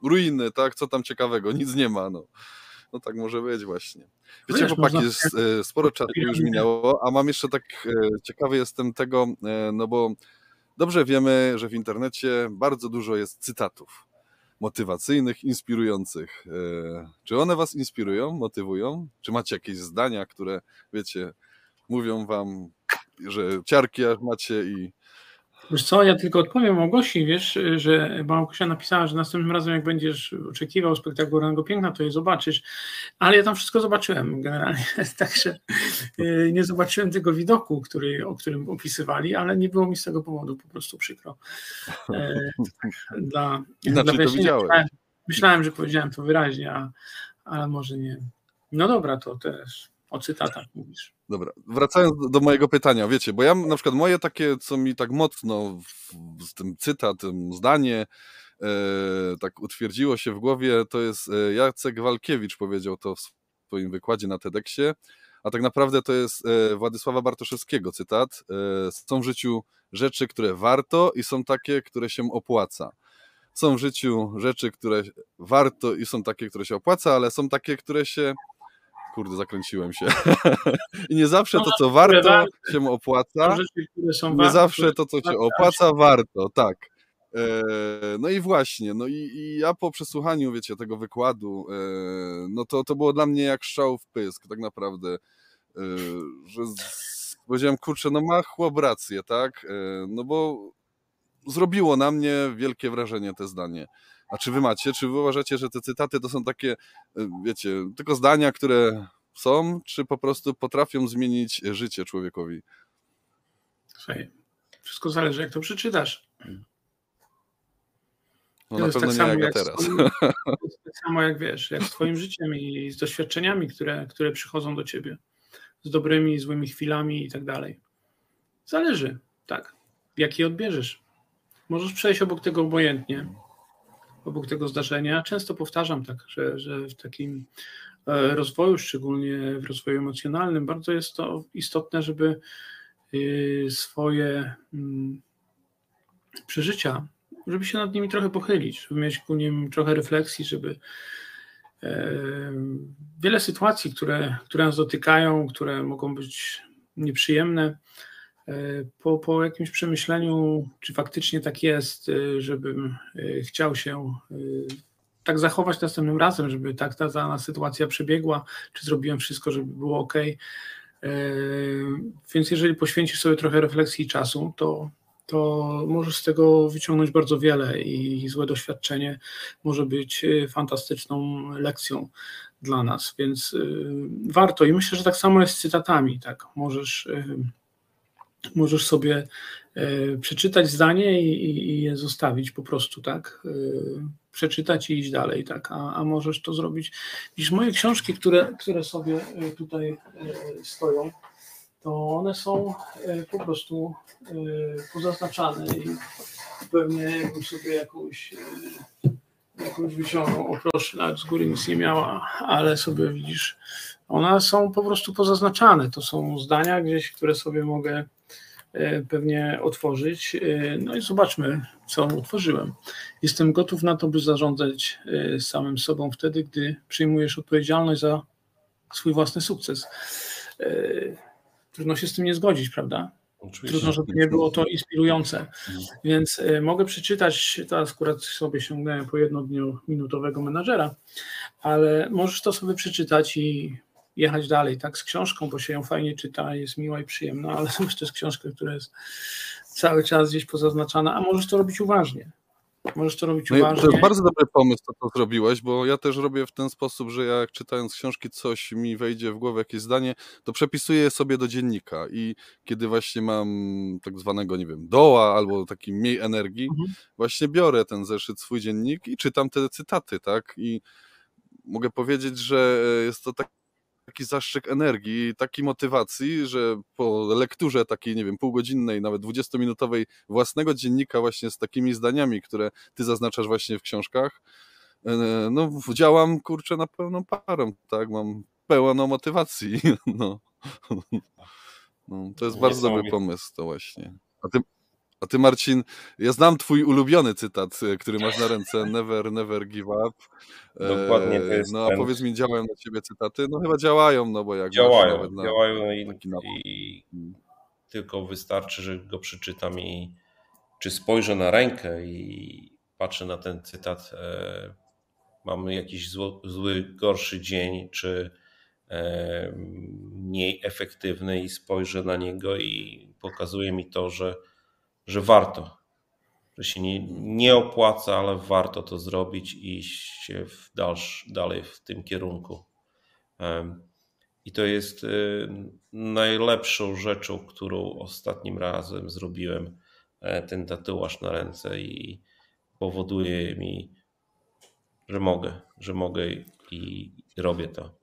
ruiny, tak, co tam ciekawego, nic nie ma, no. No tak może być właśnie. Wiecie, Wiesz, chłopaki, można... E, sporo czasu już minęło, a mam jeszcze tak, e, ciekawy jestem tego, no bo dobrze wiemy, że w internecie bardzo dużo jest cytatów motywacyjnych, inspirujących. E, czy one was inspirują, motywują? Czy macie jakieś zdania, które, wiecie, mówią wam, że ciarki aż macie i Wiesz co, ja tylko odpowiem Małgosi, wiesz, że Małgosia napisała, że następnym razem jak będziesz oczekiwał spektakularnego piękna, to je zobaczysz, ale ja tam wszystko zobaczyłem generalnie, także e, nie zobaczyłem tego widoku, który, o którym opisywali, ale nie było mi z tego powodu po prostu przykro. E, dla, dla to widziałem. Myślałem, myślałem, że powiedziałem to wyraźnie, a, ale może nie. No dobra, to też o cytatach mówisz. Dobra, wracając do mojego pytania, wiecie, bo ja na przykład moje takie, co mi tak mocno w, z tym cytatem, zdanie e, tak utwierdziło się w głowie, to jest e, Jacek Walkiewicz powiedział to w swoim wykładzie na TEDxie, a tak naprawdę to jest e, Władysława Bartoszewskiego cytat. E, są w życiu rzeczy, które warto i są takie, które się opłaca. Są w życiu rzeczy, które warto i są takie, które się opłaca, ale są takie, które się kurde, zakręciłem się. I nie zawsze to, co warto, się opłaca. Nie zawsze to, co się opłaca, warto, tak. E, no i właśnie, no i, i, ja po przesłuchaniu, wiecie, tego wykładu, e, no to, to było dla mnie jak strzał w pysk, tak naprawdę, e, że z, powiedziałem, kurczę, no ma chłop rację, tak, no bo zrobiło na mnie wielkie wrażenie te zdanie. A czy wy macie, czy wy uważacie, że te cytaty to są takie, y, wiecie, tylko zdania, które są, czy po prostu potrafią zmienić życie człowiekowi? Słuchaj, wszystko zależy, jak to przeczytasz. No na pewno tak nie jak, teraz. Swoim, tak samo jak wiesz, jak z twoim życiem i z doświadczeniami, które, które przychodzą do ciebie. Z dobrymi złymi chwilami i tak dalej. Zależy, tak. Jak je odbierzesz. Możesz przejść obok tego obojętnie, obok tego zdarzenia. Często powtarzam tak, że, że w takim e, rozwoju, szczególnie w rozwoju emocjonalnym, bardzo jest to istotne, żeby y, swoje mm, przeżycia, żeby się nad nimi trochę pochylić, żeby mieć ku nim trochę refleksji, żeby e, wiele sytuacji, które, które nas dotykają, które mogą być nieprzyjemne, po, po jakimś przemyśleniu, czy faktycznie tak jest, e, żebym e, chciał się tak zachować następnym razem, żeby tak ta dana sytuacja przebiegła, czy zrobiłem wszystko, żeby było ok. Więc jeżeli poświęcisz sobie trochę refleksji i czasu, to, to możesz z tego wyciągnąć bardzo wiele i złe doświadczenie może być fantastyczną lekcją dla nas, więc warto. I myślę, że tak samo jest z cytatami. Tak, możesz, możesz sobie przeczytać zdanie i, i je zostawić po prostu, tak? Przeczytać i iść dalej, tak, a, a możesz to zrobić. Widzisz, moje książki, które, które sobie e, tutaj e, stoją, to one są e, po prostu pozaznaczane i pewnie jakbym sobie jakąś jakąś wyciągnął, o proszę, nawet z góry nic nie miała, ale sobie widzisz, one są po prostu pozaznaczane, to są zdania gdzieś, które sobie mogę E, pewnie otworzyć. E, no i zobaczmy, co utworzyłem. Jestem gotów na to, by zarządzać e, samym sobą wtedy, gdy przyjmujesz odpowiedzialność za swój własny sukces. Trudno się z tym nie zgodzić, prawda? Oczywiście. Trudno, żeby nie było to inspirujące. Więc mogę przeczytać, teraz akurat sobie sięgnąłem po minutowego menadżera, ale możesz to sobie przeczytać i jechać dalej, tak, z książką, bo się ją fajnie czyta, jest miła i przyjemna, ale to jest książka, która jest cały czas gdzieś pozaznaczana, a możesz to robić uważnie. Możesz to robić no uważnie. To jest bardzo dobry pomysł, to, to zrobiłeś, bo ja też robię w ten sposób, że jak czytając książki coś mi wejdzie w głowę, jakieś zdanie, to przepisuję je sobie do dziennika i kiedy właśnie mam tak zwanego, nie wiem, doła albo taki mniej energii, mhm. właśnie biorę ten zeszyt, swój dziennik i czytam te cytaty, tak? I mogę powiedzieć, że jest to tak taki zastrzyk energii, takiej motywacji, że po lekturze takiej, nie wiem, półgodzinnej, nawet dwudziestominutowej własnego dziennika właśnie z takimi zdaniami, które ty zaznaczasz właśnie w książkach, e, no działam, kurczę, na pełną parą, tak, mam pełną motywacji, no. no to jest bardzo dobry pomysł to właśnie. A ty, a ty, Marcin, ja znam twój ulubiony cytat, e, który masz na ręce, never, never give up. Dokładnie to e, jest No a ten... powiedz mi, działają na ciebie cytaty? No chyba działają, no bo jak Działają, na, działają i, i tylko wystarczy, że go przeczytam i czy spojrzę na rękę i patrzę na ten cytat, e, mamy jakiś zło, zły, gorszy dzień, czy e, mniej efektywny i spojrzę na niego i pokazuje mi to, że warto, że się nie, nie opłaca, ale warto to zrobić i iść w dalsz, dalej w tym kierunku. I to jest y, najlepszą rzeczą, którą ostatnim razem zrobiłem, e, ten tatuaż na ręce i powoduje mi, że mogę, że mogę i robię to.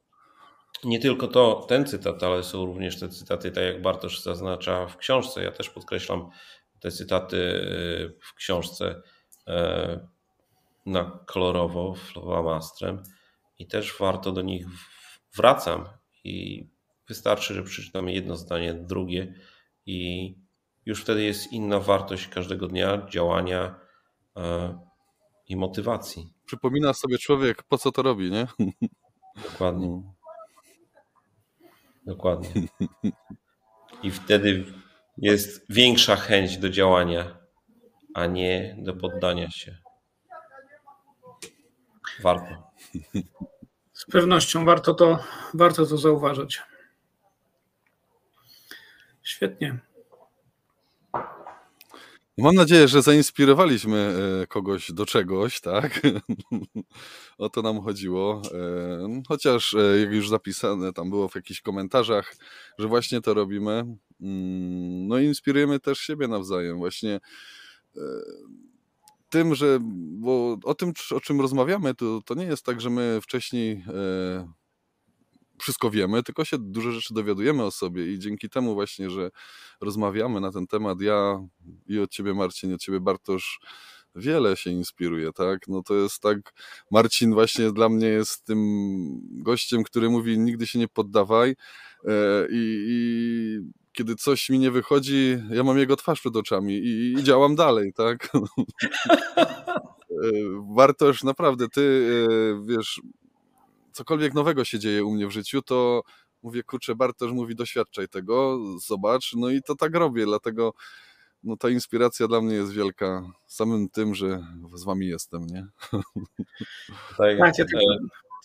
Nie tylko to, ten cytat, ale są również te cytaty, tak jak Bartosz zaznacza w książce. Ja też podkreślam te cytaty y, w książce y, na kolorowo, flamastrem i też warto do nich wracam i wystarczy, że przeczytamy jedno zdanie, drugie i już wtedy jest inna wartość każdego dnia działania y, i motywacji. Przypomina sobie człowiek, po co to robi, nie? Dokładnie. No. Dokładnie. I wtedy jest większa chęć do działania, a nie do poddania się. Warto. Z pewnością warto to, warto to zauważyć. Świetnie. Mam nadzieję, że zainspirowaliśmy e, kogoś do czegoś, tak? o to nam chodziło. E, chociaż, e, jak już zapisane tam było w jakichś komentarzach, że właśnie to robimy. Mm, no inspirujemy też siebie nawzajem. Właśnie tym, że, bo o tym, o czym rozmawiamy, to, to nie jest tak, że my wcześniej wszystko wiemy, tylko się dużo rzeczy dowiadujemy o sobie i dzięki temu właśnie, że rozmawiamy na ten temat, ja i od ciebie Marcin, i od ciebie Bartosz, wiele się inspiruje, tak? No to jest tak, Marcin właśnie dla mnie jest tym gościem, który mówi nigdy się nie poddawaj e, i, i kiedy coś mi nie wychodzi, ja mam jego twarz przed oczami i, i działam dalej, tak? Bartosz, naprawdę, ty e, wiesz, cokolwiek nowego się dzieje u mnie w życiu, to mówię, kurczę, Bartosz mówi, doświadczaj tego, zobacz, no i to tak robię, dlatego no ta inspiracja dla mnie jest wielka samym tym, że z wami jestem, nie? Tak, tak,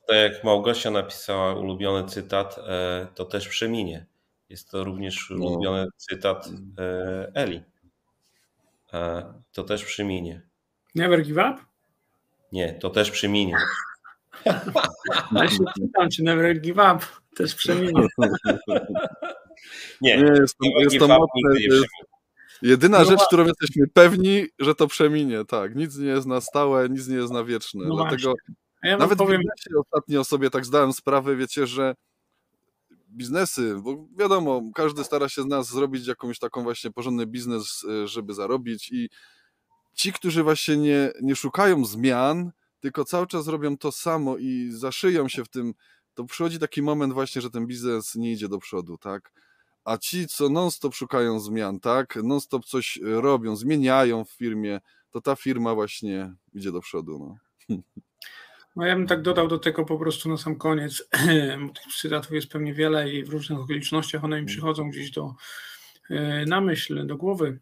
tak, jak Małgosia napisała ulubiony cytat, e, to też przeminie. Jest to również no. ulubiony cytat e, Eli. e, to też przeminie. Never give up? Nie, to też przeminie. Ja się pytam, czy never give up też przeminie. Nie, Nie, jest to, jest to mocne, jest jedyna No rzecz, właśnie. którą jesteśmy pewni, że to przeminie, tak. Nic nie jest na stałe, nic nie jest na wieczne. No Dlatego ja nawet powiem, w ostatnio sobie tak zdałem sprawę, wiecie, że biznesy, bo wiadomo, każdy stara się z nas zrobić jakąś taką właśnie porządny biznes, e, żeby zarobić i ci, którzy właśnie nie, nie szukają zmian, tylko cały czas robią to samo i zaszyją się w tym, to przychodzi taki moment właśnie, że ten biznes nie idzie do przodu, tak? A ci, co non-stop szukają zmian, tak? Non-stop coś robią, zmieniają w firmie, to ta firma właśnie idzie do przodu, no. no ja bym tak dodał do tego po prostu na sam koniec, tych cytatów jest pewnie wiele i w różnych okolicznościach one mi przychodzą gdzieś do, e, na myśl, do głowy.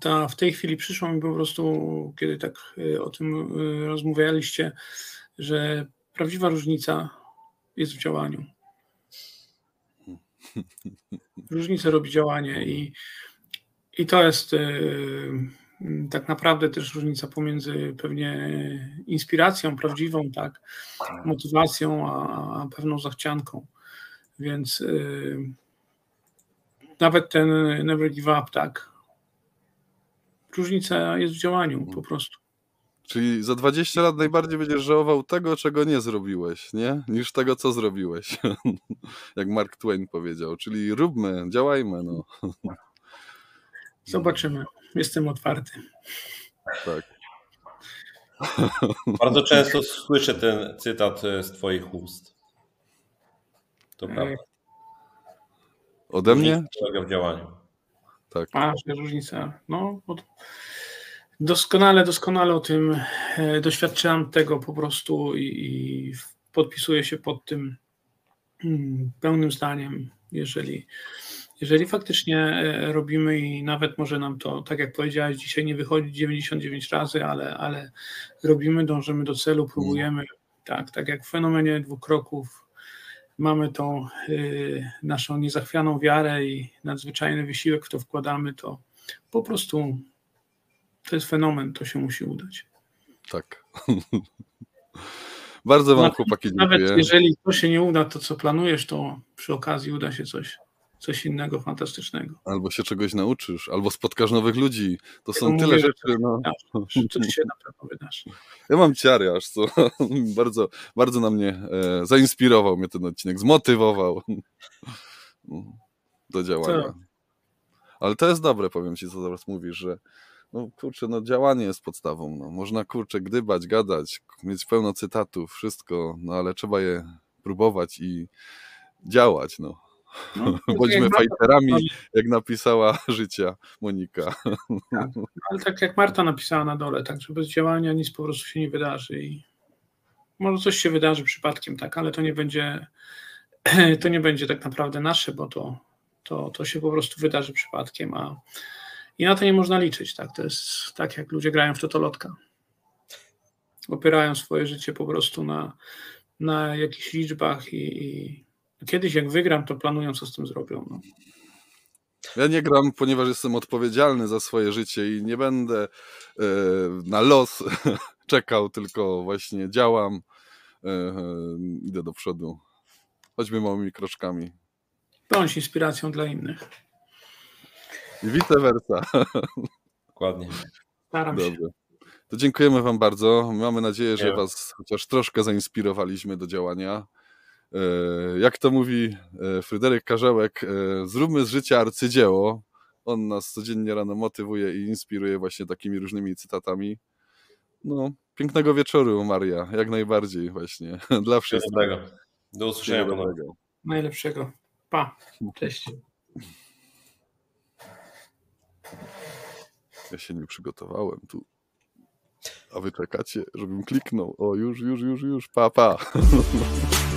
Ta w tej chwili przyszło mi po prostu, kiedy tak e, o tym e, rozmawialiście, że prawdziwa różnica jest w działaniu. Różnicę robi działanie i, i to jest e, tak naprawdę też różnica pomiędzy pewnie inspiracją prawdziwą, tak, motywacją, a, a pewną zachcianką. Więc y, nawet ten never give up, tak. Różnica jest w działaniu po prostu. Czyli za 20 lat najbardziej będziesz żałował tego, czego nie zrobiłeś, nie? Niż tego, co zrobiłeś. Jak Mark Twain powiedział. Czyli róbmy, działajmy, no. Zobaczymy. Jestem otwarty. Tak. Bardzo często słyszę ten cytat e, z Twoich ust. To prawda. Ode mnie? W działaniu. Tak. A, że różnica. No, to- doskonale, doskonale o tym e, doświadczyłam tego po prostu i, i podpisuję się pod tym mm, pełnym zdaniem, jeżeli, jeżeli faktycznie e, robimy i nawet może nam to, tak jak powiedziałeś, dzisiaj nie wychodzi 99 razy, ale, ale robimy, dążymy do celu, próbujemy, tak, tak jak w fenomenie dwóch kroków, mamy tą y, naszą niezachwianą wiarę i nadzwyczajny wysiłek w to wkładamy, to po prostu to jest fenomen, to się musi udać. Tak. Bardzo wam, Nawet- chłopaki, Nawet dziękuję. jeżeli to się nie uda, to co planujesz, to przy okazji uda się coś, coś innego fantastycznego. Albo się czegoś nauczysz, albo spotkasz nowych ludzi. To są mówię, tyle że rzeczy, no. Coś się na pewno wydarzy. Ja mam ciary aż, co bardzo, bardzo na mnie e, zainspirował mnie ten odcinek, zmotywował do działania. Tak. Ale to jest dobre, powiem ci, co teraz mówisz, że no kurczę, no działanie jest podstawą. No. Można kurczę gdybać, gadać, mieć pełno cytatów, wszystko, no ale trzeba je próbować i działać, no. No, Bądźmy jak Marta- fajterami, jak napisała życia Monika. Ale tak jak Marta napisała na dole, tak, że bez działania nic po prostu się nie wydarzy i może coś się wydarzy przypadkiem, tak, ale to nie będzie to nie będzie tak naprawdę nasze, bo to, to, to się po prostu wydarzy przypadkiem, a i na to nie można liczyć, tak, to jest tak jak ludzie grają w totolotka. Opierają swoje życie po prostu na, na jakichś liczbach i, i kiedyś jak wygram, to planują, co z tym zrobią. No. Ja nie gram, ponieważ jestem odpowiedzialny za swoje życie i nie będę e, na los czekał, tylko właśnie działam, e, idę do przodu, choćby małymi kroczkami. Bądź inspiracją dla innych. I vice versa. Dokładnie. Staram się. Dobrze. To dziękujemy Wam bardzo. Mamy nadzieję, że. Was chociaż troszkę zainspirowaliśmy do działania. E, Jak to mówi e, Fryderyk Karzełek, e, zróbmy z życia arcydzieło. On nas codziennie rano motywuje i inspiruje właśnie takimi różnymi cytatami. No, pięknego wieczoru, Maria, jak najbardziej właśnie. Dla Wszystkiego wszystkich. Do usłyszenia. Dobrego. Najlepszego. Pa. Cześć. Ja się nie przygotowałem tu. A wy czekacie, żebym kliknął. O, już, już, już, już. Pa, pa.